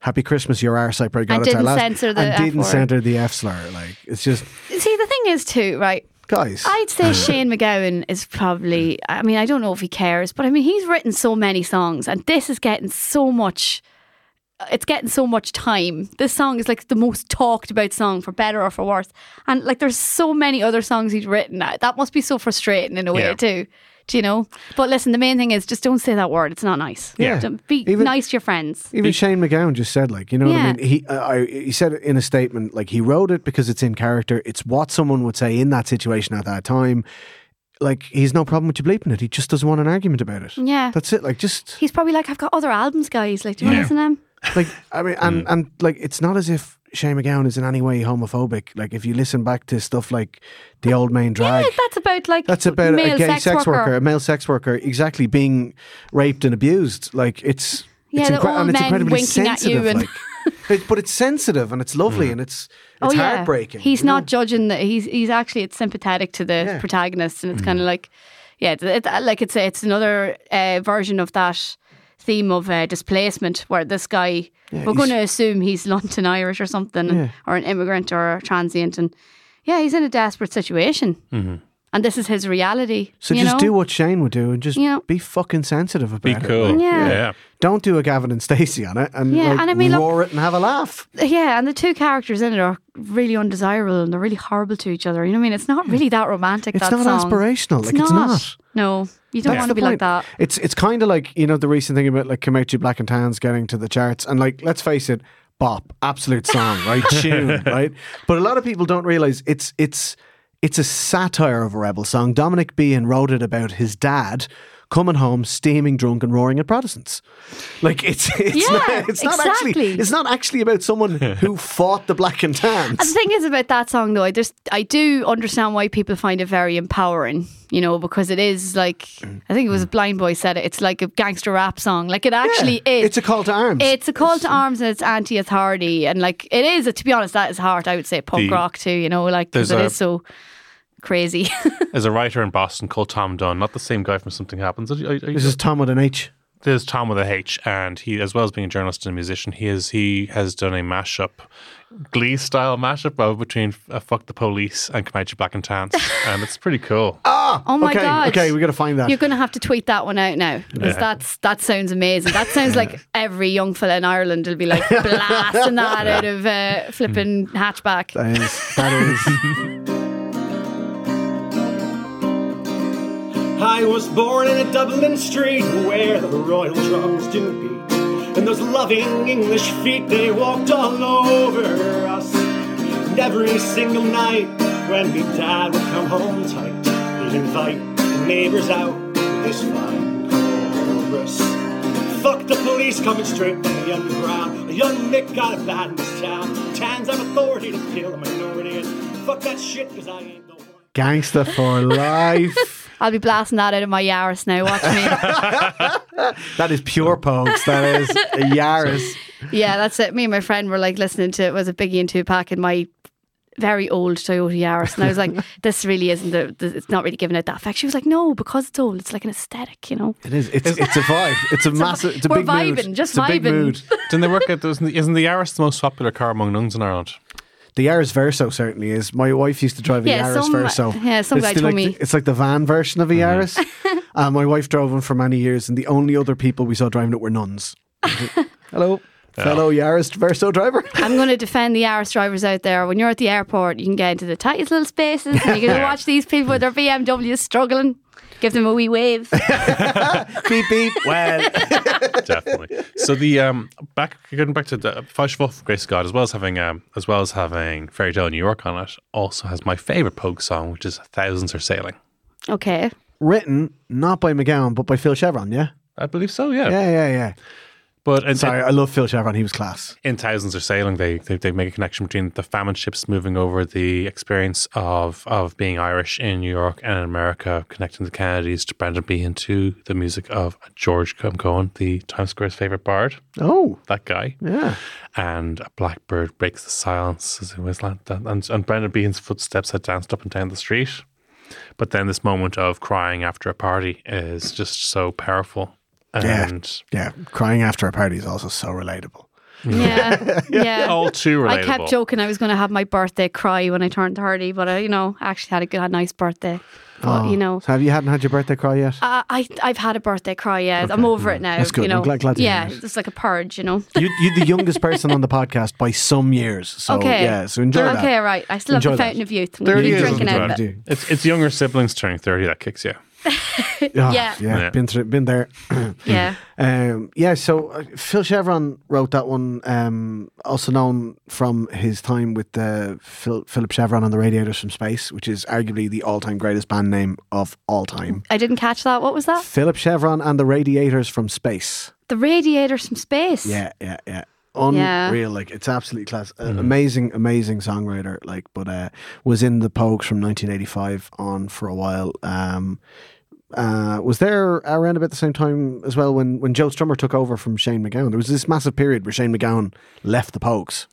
Happy Christmas, your arse! I pray God And it's our didn't last- censor the and F didn't word. censor the F slur. Like it's just See, the thing is, too, right? Guys. I'd say Shane MacGowan is probably, I mean, I don't know if he cares, but I mean, he's written so many songs and this is getting so much. Uh, it's getting so much time. This song is like the most talked about song for better or for worse. And like there's so many other songs he's written. Uh, that must be so frustrating in a way Yeah. too. Do you know? But listen, the main thing is just don't say that word. It's not nice. Yeah. Don't be Even- nice to your friends. Even Shane MacGowan just said, like, you know what I mean? He, uh, I, he said it in a statement, like, he wrote it because it's in character. It's what someone would say in that situation at that time. Like, he's no problem with you bleeping it. He just doesn't want an argument about it. Yeah. That's it. Like, just, He's probably like, I've got other albums, guys. Like, do you want to listen to them? like, I mean, and, and, like, it's not as if Shane MacGowan is in any way homophobic. Like, if you listen back to stuff like The Old Main Drag. Yeah, that's about like That's about male a gay sex, sex, worker. a male sex worker, exactly being raped and abused. Like it's, Yeah, it's, the incre- old and it's men incredibly winking at you sensitive. and- like, It- but it's sensitive and it's lovely and it's it's oh yeah, heartbreaking. He's you know? not judging that. He's he's actually it's sympathetic to the Yeah. Mm. protagonist, and it's kind of like, yeah, it's, it's like it's it's another uh, version of that theme of uh, displacement, where this guy Yeah, we're going to assume he's London Irish or something, Yeah. or an immigrant or a transient, and yeah, he's in a desperate situation, and this is his reality. Mm-hmm. So you just know? do what Shane would do and just You know- be fucking sensitive about be it. Be cool. Like, Yeah. yeah. Don't do a Gavin and Stacey on it and, Yeah, like, and I mean, look- roar it and have a laugh. Yeah, and the two characters in it are really undesirable and they're really horrible to each other. You know what I mean? It's not really that romantic. It's that not song. aspirational. Like, it's not. No, you don't That's want to be like that. It's it's kind of like you know the recent thing about like Come Out Ye Black and Tans getting to the charts and like let's face it, bop, absolute song, right, tune, right. But a lot of people don't realize it's it's it's a satire of a rebel song. Dominic Behan wrote it about his dad coming home steaming drunk and roaring at Protestants. Like it's it's Yeah, not, it's not actually it's not actually about someone who fought the Black and And the thing is about that song, though, I just I do understand why people find it very empowering. You know, because it is like I think it was hmm. Blind Boy said it. It's like a gangster rap song. Like it actually Yeah, is. It's a call to arms. It's a call to arms and it's anti-authority and like it is. To be honest, that is heart. I would say punk The- rock too. You know, like 'cause There's it a- is so crazy. There's a writer in Boston called Thom Dunn, not the same guy from Something Happens. Are you- are you- this is Tom with an H. There's Tom with a H, and he, as well as being a journalist and a musician, he is he has done a mashup, Glee style mashup of between uh, "Fuck the Police" and "Come Out Ye Black and Tans," and it's pretty cool. oh my okay, god! okay, we got to find that. You're going to have to tweet that one out now because Yeah. that's that sounds amazing. That sounds like every young fella in Ireland will be like blasting that out of uh, flipping hatchback. That is, that is. I was born in a Dublin street where the royal drums do beat. And those loving English feet, they walked all over us. And every single night when me dad would come home tight, he'd invite the neighbours out with this fine chorus. Fuck the police coming straight from the underground. A young Nick got it bad in this town. Tans have authority to kill a minority. And fuck that shit, cause I ain't. Gangster for life. I'll be blasting that out of my Yaris now. Watch me. That is pure Pogues. That is a Yaris. Yeah, that's it. Me and my friend were like listening to it was a Biggie and Tupac in my very old Toyota Yaris, and I was like, "This really isn't the, the. It's not really giving it that effect." She was like, "No, because it's old. It's like an aesthetic, you know." It is. It's it's a vibe. It's a massive. It's a we're big mood. vibing, just it's a big mood. Didn't they work out? Isn't the, isn't the Yaris the most popular car among nuns in Ireland? The Yaris Verso certainly is. My wife used to drive a Yeah, Yaris some- Verso. yeah, some it's guy told like, me. the- it's like the van version of a Yaris. uh, my wife drove one for many years, and the only other people we saw driving it were nuns. Hello, fellow Yaris Verso driver. I'm going to defend the Yaris drivers out there. When you're at the airport, you can get into the tightest little spaces, and you can watch these people with their BMWs struggling. Give them a wee wave. beep beep. Well, Definitely. so the um back getting back to the Five Wolf Grace of God, as well as having um as well as having Fairy Tale New York on it, also has my favorite Pogue song, which is Thousands Are Sailing. Okay. written not by MacGowan but by Phil Chevron. Yeah, I believe so, yeah. yeah, yeah, yeah. But in, Sorry, I love Phil Chevron. He was class. in Thousands Are Sailing, they, they they make a connection between the famine ships moving over, the experience of of being Irish in New York and in America, connecting the Kennedys to Brendan Behan to the music of George Cohan, the Times Square's favorite bard, Oh, that guy. yeah. and a blackbird breaks the silence as he was like that. And, and Brendan Behan's footsteps had danced up and down the street. But then this moment of crying after a party is just so powerful. Yeah. And Yeah, crying after a party is also so relatable. Yeah. Yeah. all too relatable. I kept joking I was going to have my birthday cry when I turned 30, but I, you know, actually had a good, had a nice birthday. But, oh. you know, So have you hadn't had your birthday cry yet? I, I, I've had a birthday cry, yeah. I'm over it mm. now. That's good. You know, I'm glad- glad to hear yeah, it. it's like a purge, you know. you, you're the youngest person on the podcast by some years. So okay. yeah, so enjoy that. Okay, right. I still Enjoy have the that. fountain of youth. I'm gonna 30 drinking isn't out of it. It's, it's younger siblings turning 30 that kicks you. Ah, Yeah. yeah, Yeah. been through, been there. Yeah. um, yeah, so uh, Phil Chevron wrote that one, um, also known from his time with uh, Phil, Philip Chevron and the Radiators from Space, which is arguably the all-time greatest band name of all time. I didn't catch that. What was that? Philip Chevron and the Radiators from Space. The radiators from space. Yeah, yeah, yeah. Yeah. Unreal, like it's absolutely class. Uh, amazing, amazing songwriter. Like, but uh, was in the Pogues from 1985 on for a while. Um, uh, was there around about the same time as well when when Joe Strummer took over from Shane MacGowan. There was this massive period where Shane MacGowan left the Pogues.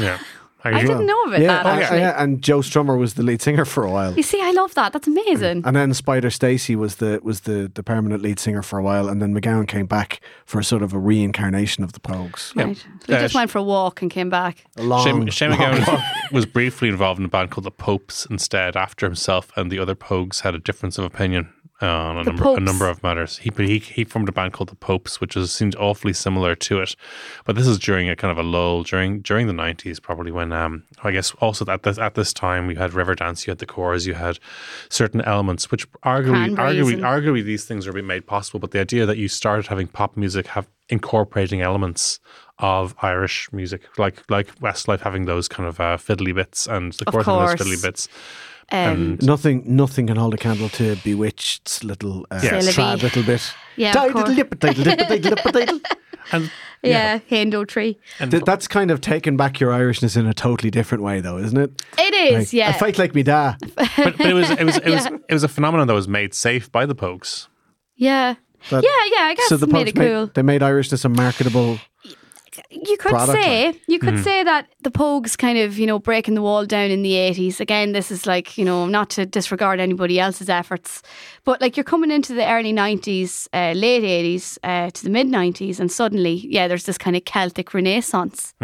Yeah. I didn't know about yeah, that, oh, actually. yeah, and Joe Strummer was the lead singer for a while. You see, I love that. That's amazing. And then Spider Stacy was the was the, the permanent lead singer for a while, and then MacGowan came back for a sort of a reincarnation of the Pogues. Right. We Uh, just went for a walk and came back. A long, Shane, Shane long MacGowan walk. was, was briefly involved in a band called the Popes instead after himself and the other Pogues had a difference of opinion on a The number, a number of matters. He, he he formed a band called the Popes, which was, seemed awfully similar to it. But this is during a kind of a lull during during the nineties, probably when um I guess also at this at this time you had Riverdance, you had the Corrs, you had certain elements which arguably arguably and- arguably these things are being made possible. But the idea that you started having pop music have incorporating elements of Irish music, like like Westlife having those kind of uh, fiddly bits and the Of Corrs having those fiddly bits. Um, Nothing, nothing can hold a candle to B*Witched's little uh, Yes. trad little bit. Yeah. And yeah, Hendo Tree. Th- That's kind of taking back your Irishness in a totally different way, though, isn't it? It is, Like, yeah. I fight like me da. but, but it was it was it was Yeah. it was a phenomenon that was made safe by the Pogues. yeah. That- yeah, yeah, I guess So the it made Pogues it cool. Made, they made Irishness a marketable. You could product, say you could mm. say that the Pogues kind of you know breaking the wall down in the eighties. Again, this is like you know not to disregard anybody else's efforts, but like you're coming into the early nineties, uh, late eighties uh, to the mid nineties, and suddenly yeah, there's this kind of Celtic renaissance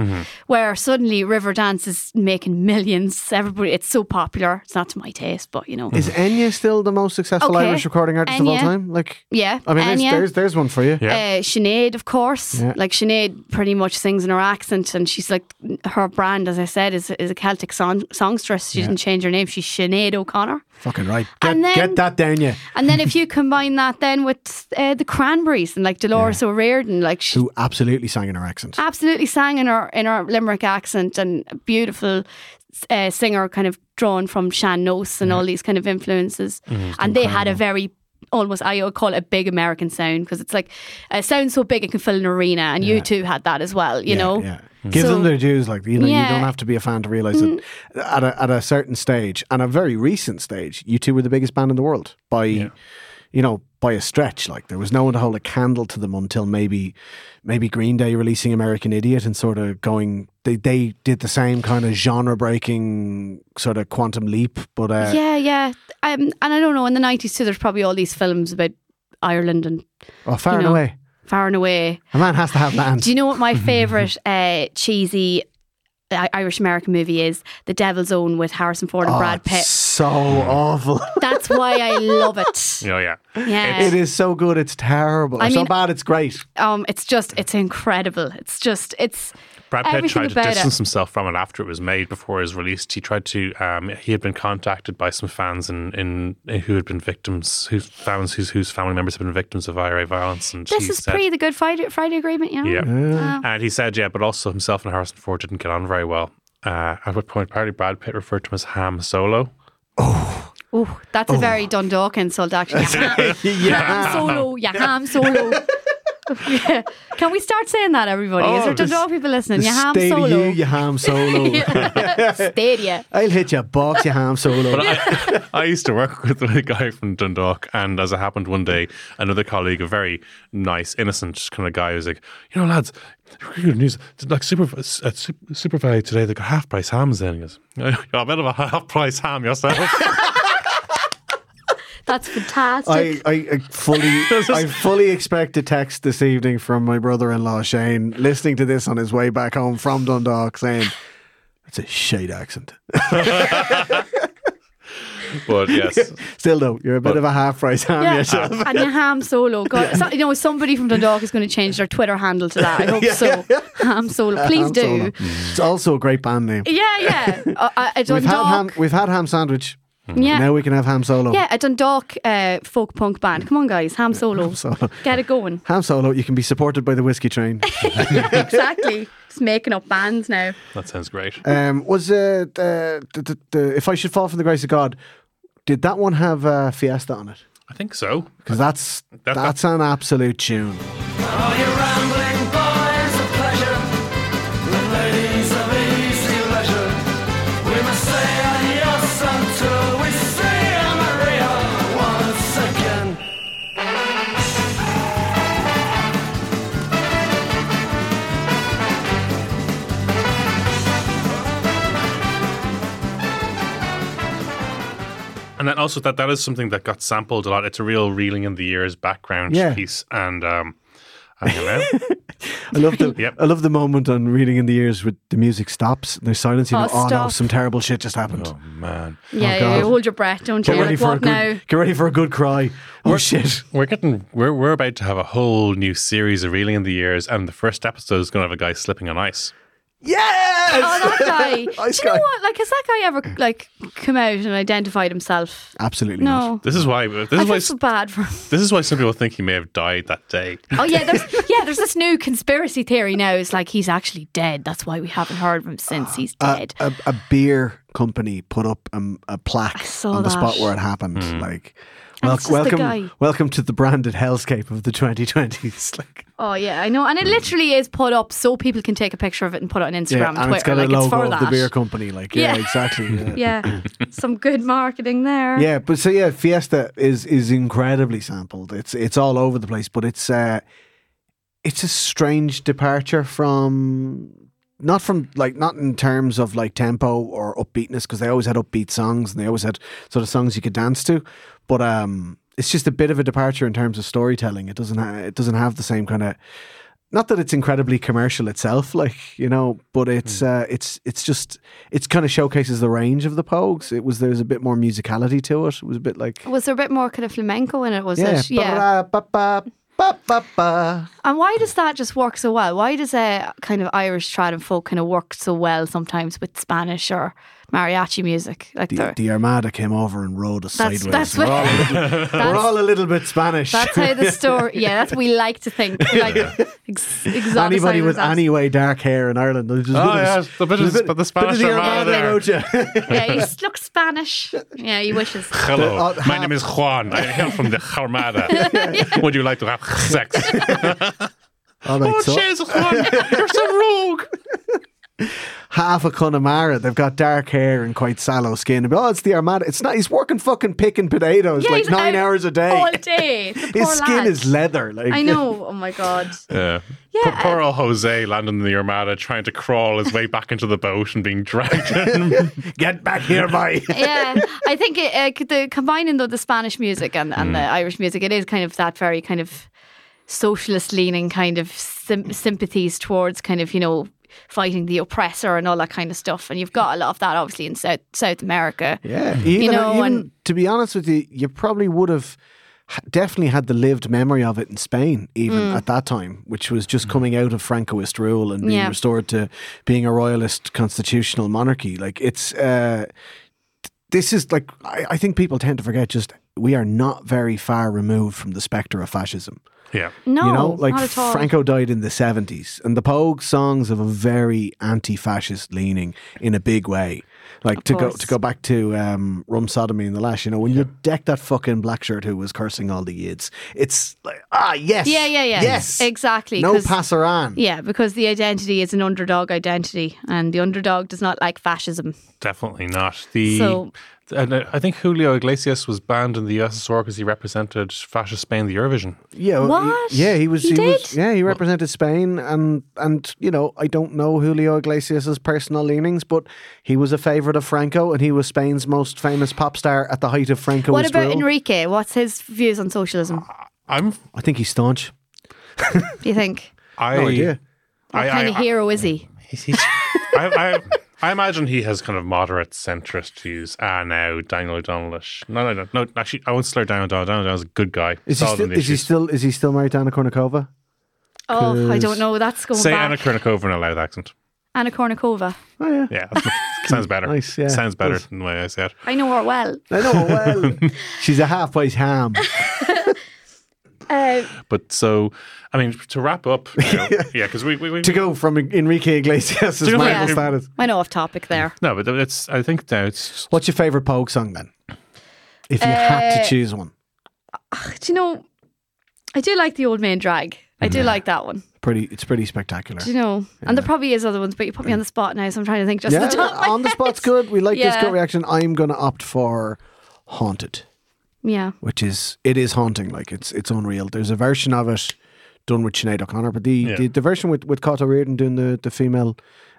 where suddenly Riverdance is making millions. Everybody, it's so popular. It's not to my taste, but you know, Is Enya still the most successful Okay. Irish recording artist of all time? Like, yeah. I mean, there's, Enya. there's there's one for you. Yeah. Uh, Sinead, of course. Yeah. Like Sinead pretty much sings in her accent, and she's like her brand, as I said, is is a Celtic song, songstress. She didn't change her name. She's Sinead O'Connor. Fucking right. Get, And then- get that down, you. And then if you combine that then with uh, the Cranberries and like Dolores O'Riordan, like she Who absolutely sang in her accent. absolutely sang in her in her Limerick accent and beautiful uh, singer, kind of drawn from sean-nós and all these kind of influences. Mm-hmm. and they had a very almost I would call it a big American sound because it's like a sound so big it can fill an arena, and U2 had that as well. You Yeah, know, yeah. Give So- them their dues. Like you know, you Yeah. Mm. don't have to be a fan to realize that at a at a certain stage and a very recent stage, U2 were the biggest band in the world by you know, by a stretch. Like there was no one to hold a candle to them until maybe, maybe Green Day releasing American Idiot and sort of going. They they did the same kind of genre breaking sort of quantum leap, but uh, yeah, yeah. Um, and I don't know. In the nineties too, there's probably all these films about Ireland and oh, far you and away, far and away. a man has to have land. Do you know what my favorite uh, cheesy Irish American movie is? The Devil's Own with Harrison Ford and Oh, Brad Pitt. So awful. That's why I love it. Yeah, yeah. Yeah. It is so good. It's terrible. I Or so bad. It's great. Um, it's just, it's incredible. It's just, it's Brad Pitt tried to distance it. himself from it after it was made, before it was released. He tried to. Um, he had been contacted by some fans in, in who had been victims, whose fans whose wose family members had been victims of IRA violence, and This is said, pre the Good Friday, Friday Agreement, you know? Yeah. Oh. And he said, yeah, but also himself and Harrison Ford didn't get on very well. Uh, at what point, apparently, Brad Pitt referred to him as Ham Solo. Oh, Oh, that's a very Dundalk insult, actually. Ya ham solo, Yeah, ham solo. Yeah. Can we start saying that, everybody? is Oh, there this- Dundalk people listening? The Ya ham state of solo. you, you ham solo. Stadia. I'll hit you, box, you ham solo. But I, I used to work with a guy from Dundalk, and as it happened one day, another colleague, a very nice, innocent kind of guy, was like, "You know, lads, good news. Like Super uh, at Super, SuperValu today, they got half price hams." In he goes, "You're a bit of a half price ham yourself." That's fantastic. I, I, I fully I fully expect a text this evening from my brother-in-law Shane, listening to this on his way back home from Dundalk, saying, "It's a shade accent." but yes, Still though, you're a bit of a half-price ham yeah, yourself. and your ham solo. God, so, you know, somebody from Dundalk is going to change their Twitter handle to that. I hope so. Ham solo, please Ham do. Solo. It's also a great band name. Yeah, yeah. Uh, uh, a We've had ham. We've had ham sandwich. Yeah. Now we can have ham solo. Yeah, a Dundalk uh, folk punk band. Come on, guys, ham solo. Solo. Get it going. Ham solo. You can be supported by the whiskey train. exactly. Just making up bands now. that sounds great. Um, was uh, the, the, the, the if I should fall from the grace of God? Did that one have uh, Fiesta on it? I think so. Because that's That- that's an absolute tune. All And then also that that is something that got sampled a lot. It's a real reeling in the years background Yeah. piece, and um, I don't know. I love the Yep. I love the moment on Reeling in the Years with the music stops. and There's silence. You Oh, know, oh no, some terrible shit just happened. oh man, Yeah, God. yeah, hold your breath, don't you? Get ready Like, for a what good. now? Get ready for a good cry. Oh shit! we're getting we're we're about to have a whole new series of reeling in the years, and the first episode is going to have a guy slipping on ice. Yes. Oh, that guy. Do Ice you know what? Like, has that guy ever like come out and identified himself? Absolutely not. No. This is why this I is why so bad for him. this is why some people think he may have died that day. Oh yeah, there's yeah, there's this new conspiracy theory now. It's like he's actually dead. That's why we haven't heard of him since he's dead. a, a beer company put up um, a plaque on the spot where it happened. Like, And wel- it's just the guy. welcome, welcome to the branded hellscape of the 2020s. Like, oh yeah, I know. And it literally is put up so people can take a picture of it and put it on Instagram yeah, and and Twitter. it's got like a logo of that. the beer company. Like, yeah, Yeah. exactly. Yeah. yeah, some good marketing there. Yeah, but so yeah, Fiesta is is incredibly sampled. It's it's all over the place, but it's uh it's a strange departure from not from like not in terms of like tempo or upbeatness because they always had upbeat songs and they always had sort of songs you could dance to, but um it's just a bit of a departure in terms of storytelling. It doesn't ha- it doesn't have the same kind of not that it's incredibly commercial itself, like you know, but it's uh, it's it's just it's kind of showcases the range of the Pogues. It was there's a bit more musicality to it. It was a bit like Was there a bit more kind of flamenco in it? Was yeah, it? Yeah. Ba- ba- ba-. And why does that just work so well? Why does a kind of Irish trad and folk kind of work so well sometimes with Spanish or mariachi music? Like The, they're- the Armada came over and rode us That's- sideways. that's we're, what- all a little, we're all a little bit Spanish. That's how the story. Yeah, that's what we like to think. Like ex- Anybody with exoticise ourselves. any way dark hair in Ireland. There's a bit Oh, of- yeah, the bit of- there's a but the bit Spanish of the Armada Armada there. about you. Yeah, he looks Spanish. Yeah, he wishes. Hello, uh, my name is Juan. I am from the Armada. Would you like to have sex? All right, oh, so Jesus, Juan, you're so rogue. Ha half a Connemara. They've got dark hair and quite sallow skin. And, Oh, it's the Armada. It's not. He's working fucking picking potatoes Yeah, like he's nine out hours a day. all day. His skin lad. is leather. Like I know. Oh my god. Yeah. Yeah, Poor, poor old Jose landing in the Armada, trying to crawl his way back into the boat and being dragged in. Get back here, boy. yeah, I think it, uh, the combining though the Spanish music and, and the Irish music, it is kind of that very kind of socialist leaning kind of sim- sympathies towards kind of you know fighting the oppressor and all that kind of stuff. And you've got a lot of that obviously in South South America. Yeah, even, know, even and- to be honest with you, you probably would have definitely had the lived memory of it in Spain, even Mm. at that time, which was just coming out of Francoist rule and being Yeah. restored to being a royalist constitutional monarchy. Like it's, uh, this is like I, I think people tend to forget just we are not very far removed from the spectre of fascism. Yeah. No, you know, like not at all. Franco died in the 70s, and the Pogue songs have a very anti fascist leaning in a big way. Like Of to go to go back to um, Rum Sodomy and the Lash, you know, when you deck that fucking black shirt who was cursing all the yids, it's like, ah, yes. Yeah, yeah, yeah. Yes. Exactly, No 'cause- passaran. Yeah, because the identity is an underdog identity, and the underdog does not like fascism. Definitely not. The So- and uh, I think Julio Iglesias was banned in the USSR because he represented fascist Spain in the Eurovision. Yeah, well, he- What? yeah, he was. He was. did? Yeah, he represented Spain, and and you know, I don't know Julio Iglesias's personal leanings, but he was a favorite of Franco, and he was Spain's most famous pop star at the height of Francoist what about rule. Enrique? What's his views on socialism? I'm. I think he's staunch. Do you think? I. No idea. What I- kind I- of hero is he? He's, he's, I, I, I imagine he has kind of moderate centrist views. Ah, now Daniel O'Donnellish. No, no, no, no. Actually, I won't slur Daniel O'Donnell. Daniel O'Donnell's a good guy. Is he still? Is he still? Is he still married to Anna Kournikova? Oh, I don't know. That's going Say back. Anna Kournikova in a loud accent. Anna Kournikova. Oh yeah. Yeah, much, sounds better. Nice, yeah. sounds better Does. than the way I say it. I know her well. I know. Her well, she's a half-white ham. Uh, But so, I mean, to wrap up, you know, yeah, because we, we, we to go from Enrique Iglesias' To go Yeah. status. I know off topic there. no, but it's. I think now it's What's your favorite Pogue song then? If you had to Uh, choose one, Do you know? I do like the old man drag. I do like that one. pretty. It's pretty spectacular. Do you know? And there probably is other ones, but you put me on the spot now, so I'm trying to think just yeah, the top. of my on the head. spot's good. We like this Yeah. gut reaction. I'm going to opt for Haunted. Yeah. which is it is haunting. Like it's it's unreal. There's a version of it done with Sinead O'Connor, but the, Yeah. the, the version with with Cait O'Riordan doing the the female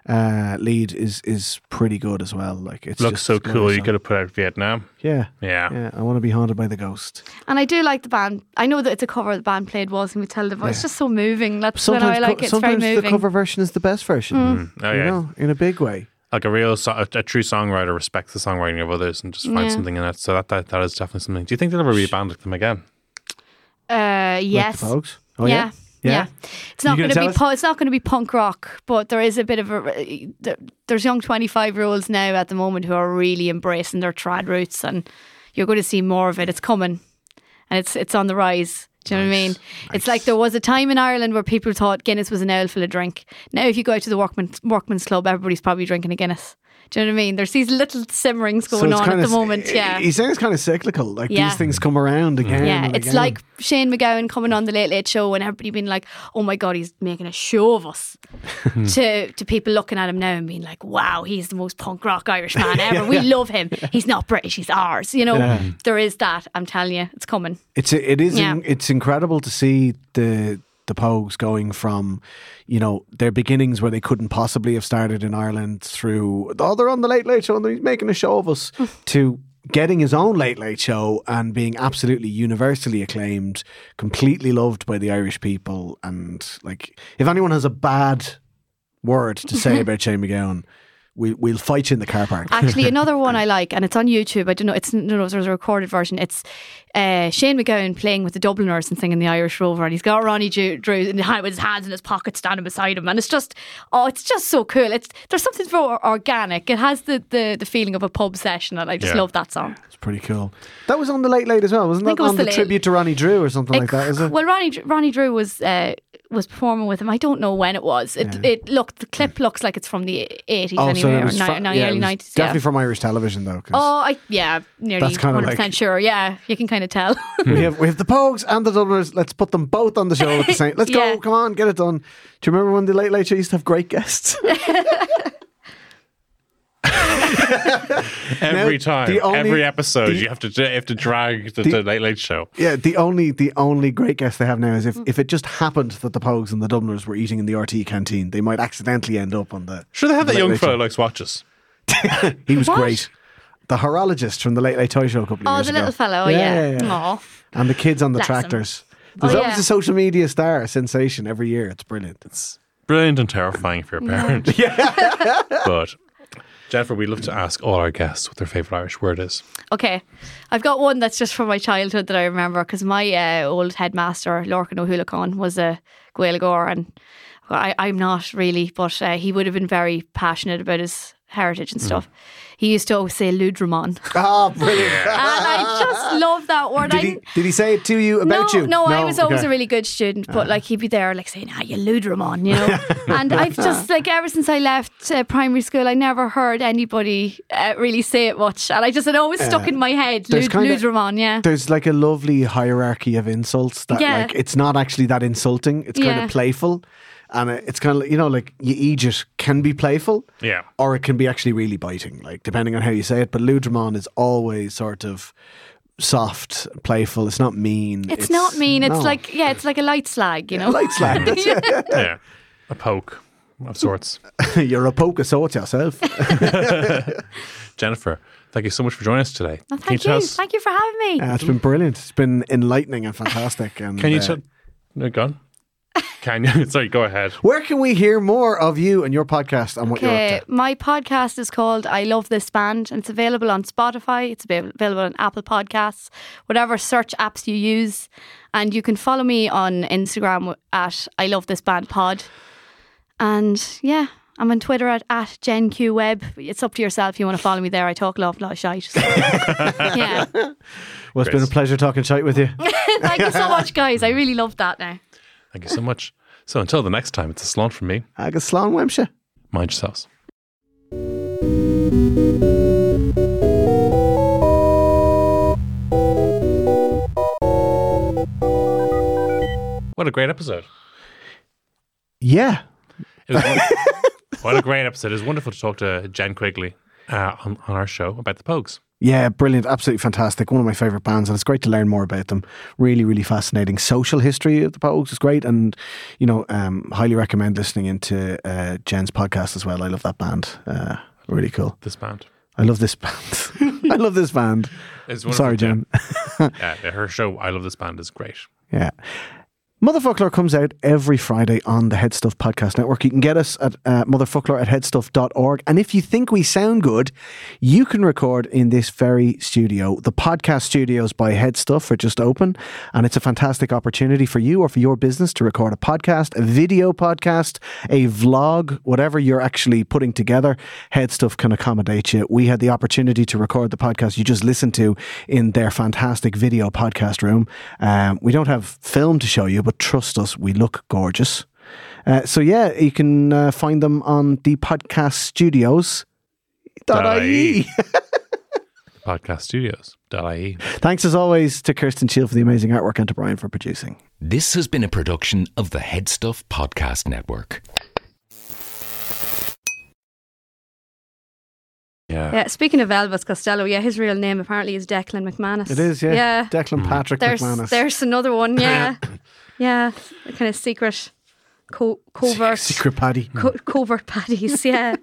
uh, lead is is pretty good as well. Like it looks just so cool. You could have put out Vietnam. yeah. Yeah. Yeah, I want to be haunted by the ghost. And I do like the band. I know that it's a cover the band played Waltzing Matilda, but it's Yeah. just so moving. That's what Sometimes, I like. co- It's very sometimes the cover version is the best version. Oh You yeah. know, in a big way. Like a real, so- a, a true songwriter respects the songwriting of others and just finds Yeah. something in it. So that, that that is definitely something. Do you think they'll ever be a band like them again? Uh, Like yes. the Pogues. Oh yeah. yeah. Yeah. It's not going gonna be pu- it's not going to be punk rock, but there is a bit of a there's young 25 year olds now at the moment who are really embracing their trad roots and you're going to see more of it. It's coming. And it's it's on the rise. Do you know what I mean? It's like there was a time in Ireland where people thought Guinness was an ale full of drink. Now if you go out to the workman, workman's club, everybody's probably drinking a Guinness. Do you know what I mean? There's these little simmerings going it's on at the s- moment. Yeah. He sounds kind of cyclical. Like Yeah. these things come around again. Yeah, and it's again. like Shane MacGowan coming on the Late Late Show and everybody being like, "Oh my god, he's making a show of us." to to people looking at him now and being like, "Wow, he's the most punk rock Irish man ever. we love him. He's not British, he's ours." You know, Yeah. there is that. I'm telling you, it's coming. It's it is Yeah. it's incredible to see the the Pogues going from you know their beginnings where they couldn't possibly have started in Ireland through oh they're on the Late Late Show and he's making a show of us mm. to getting his own Late Late Show and being absolutely universally acclaimed, completely loved by the Irish people. And like if anyone has a bad word to say about Shane MacGowan, we we'll fight you in the car park. Actually, another one I like, and it's on YouTube. I don't know. It's no, no, there's a recorded version. It's uh, Shane MacGowan playing with the Dubliners and singing the Irish Rover, and he's got Ronnie Drew, Drew in the hand with his hands in his pocket, standing beside him, and it's just oh, it's just so cool. It's there's something very organic. It has the, the the feeling of a pub session, and I just Yeah. love that song. It's pretty cool. That was on the Late Late as well, wasn't I think that it was on the the, tribute to Ronnie Drew or something like that? Is it? Well, Ronnie Ronnie Drew was uh, was performing with him. I don't know when it was. It it looked the clip looks like it's from the eighties oh, anyway, it or ni- yeah, early nineties. Definitely Yeah. from Irish television though. Oh, I yeah, nearly kinda hundred percent sure. Yeah, you can kind of tell. we have we have the Pogues and the Dubliners. Let's put them both on the show at the same. Let's Yeah. go! Come on, get it done. Do you remember when the Late Late Show used to have great guests? Every Now, time, the only- every episode, the- you have to you have to drag the, The- the Late Late Show. Yeah, the only the only great guess they have now is if, if it just happened that the Pogues and the Dubliners were eating in the RTÉ canteen, they might accidentally end up on the. Sure, they have the that Late young fellow likes watches. He was What? great. The horologist from the Late Late Toy Show a couple of Oh, years ago. Oh, the little fellow. Oh, Yeah, yeah. yeah, yeah. And the kids on the Bless him. tractors. Oh, There's Oh, always yeah. a social media star sensation every year. It's brilliant. It's Brilliant and terrifying for a parent. yeah. but Jennifer, we love to ask all our guests what their favourite Irish word is. Okay, I've got one that's just from my childhood that I remember because my uh, old headmaster, Lorcan O'Hulican, was a Gaeilgeoir and I, I'm not really, but uh, he would have been very passionate about his heritage and stuff. He used to always say Ludramon. oh, brilliant. and I just love that word. Did I, he did he say it to you about no, you? No, I was always Okay. a really good student, but like he'd be there like saying, "Ah, you Ludramon," you know. and I've just like ever since I left uh, primary school, I never heard anybody uh, really say it much, and I just it always stuck in my head. there's Lud- kinda- Ludramon, yeah. There's like a lovely hierarchy of insults that Yeah. like it's not actually that insulting. It's kind of playful. And it's kind of like, you know, like you Egypt can be playful. Yeah. Or it can be actually really biting, like depending on how you say it. But Ludramon is always sort of soft, playful. It's not mean. It's, not mean. It's like yeah, it's like a light slag, you know. light slag. That's it. Yeah. A poke of sorts. You're a poke of sorts yourself. Jennifer, thank you so much for joining us today. Can thank tell you. Thank you for having me. Yeah, it's been brilliant. It's been enlightening and fantastic. And Can you uh, tell? No, go on. Can you? Sorry, go ahead. where can we hear more of you and your podcast and what you're Okay, up to? my podcast is called I Love This Band and it's available on Spotify, it's avail- available on Apple Podcasts, whatever search apps you use. And you can follow me on Instagram at I Love This Band Pod. And yeah, I'm on Twitter at, at JenQWeb. It's up to yourself if you want to follow me there. I talk a lot, lot of shite. So. yeah. Well, it's been Chris. a pleasure talking shite with you. Thank you so much, guys. I really loved that now. Thank you so much. So until the next time, it's a salon from me. Agus slán uaimse. Mind yourselves. What a great episode. Yeah. It was won- what a great episode. It was wonderful to talk to Jen Quigley uh, on, on our show about the Pogues. Yeah, brilliant. Absolutely fantastic. One of my favourite bands, and it's great to learn more about them. Really, really fascinating. Social history of the Pogues is great, and, you know, um, highly recommend listening into uh, Jen's podcast as well. I love that band. Uh, really cool. This band. I love this band. I love this band. It's sorry, Jen. Yeah, her show, I Love This Band, is great. Yeah. Motherfoclóir comes out every Friday on the HeadStuff Podcast Network. You can get us at uh, motherfocloir at headstuff.org. And if you think we sound good, you can record in this very studio. The podcast studios by HeadStuff are just open, and it's a fantastic opportunity for you or for your business to record a podcast, a video podcast, a vlog, whatever you're actually putting together. HeadStuff can accommodate you. We had the opportunity to record the podcast you just listened to in their fantastic video podcast room. Um, we don't have film to show you, but trust us, we look gorgeous. Uh, so yeah, you can uh, find them on the podcast studios. .ie. .ie. Podcast Studios.ie. Thanks as always to Kirsten Shield for the amazing artwork and to Brian for producing. This has been a production of the HeadStuff Podcast Network. Yeah. Yeah, speaking of Elvis Costello, yeah, his real name apparently is Declan McManus. It is, yeah. Yeah. Declan Patrick There's McManus. there's another one, yeah. yeah. Kind of secret co- covert Secret Paddy. co- covert patties, yeah.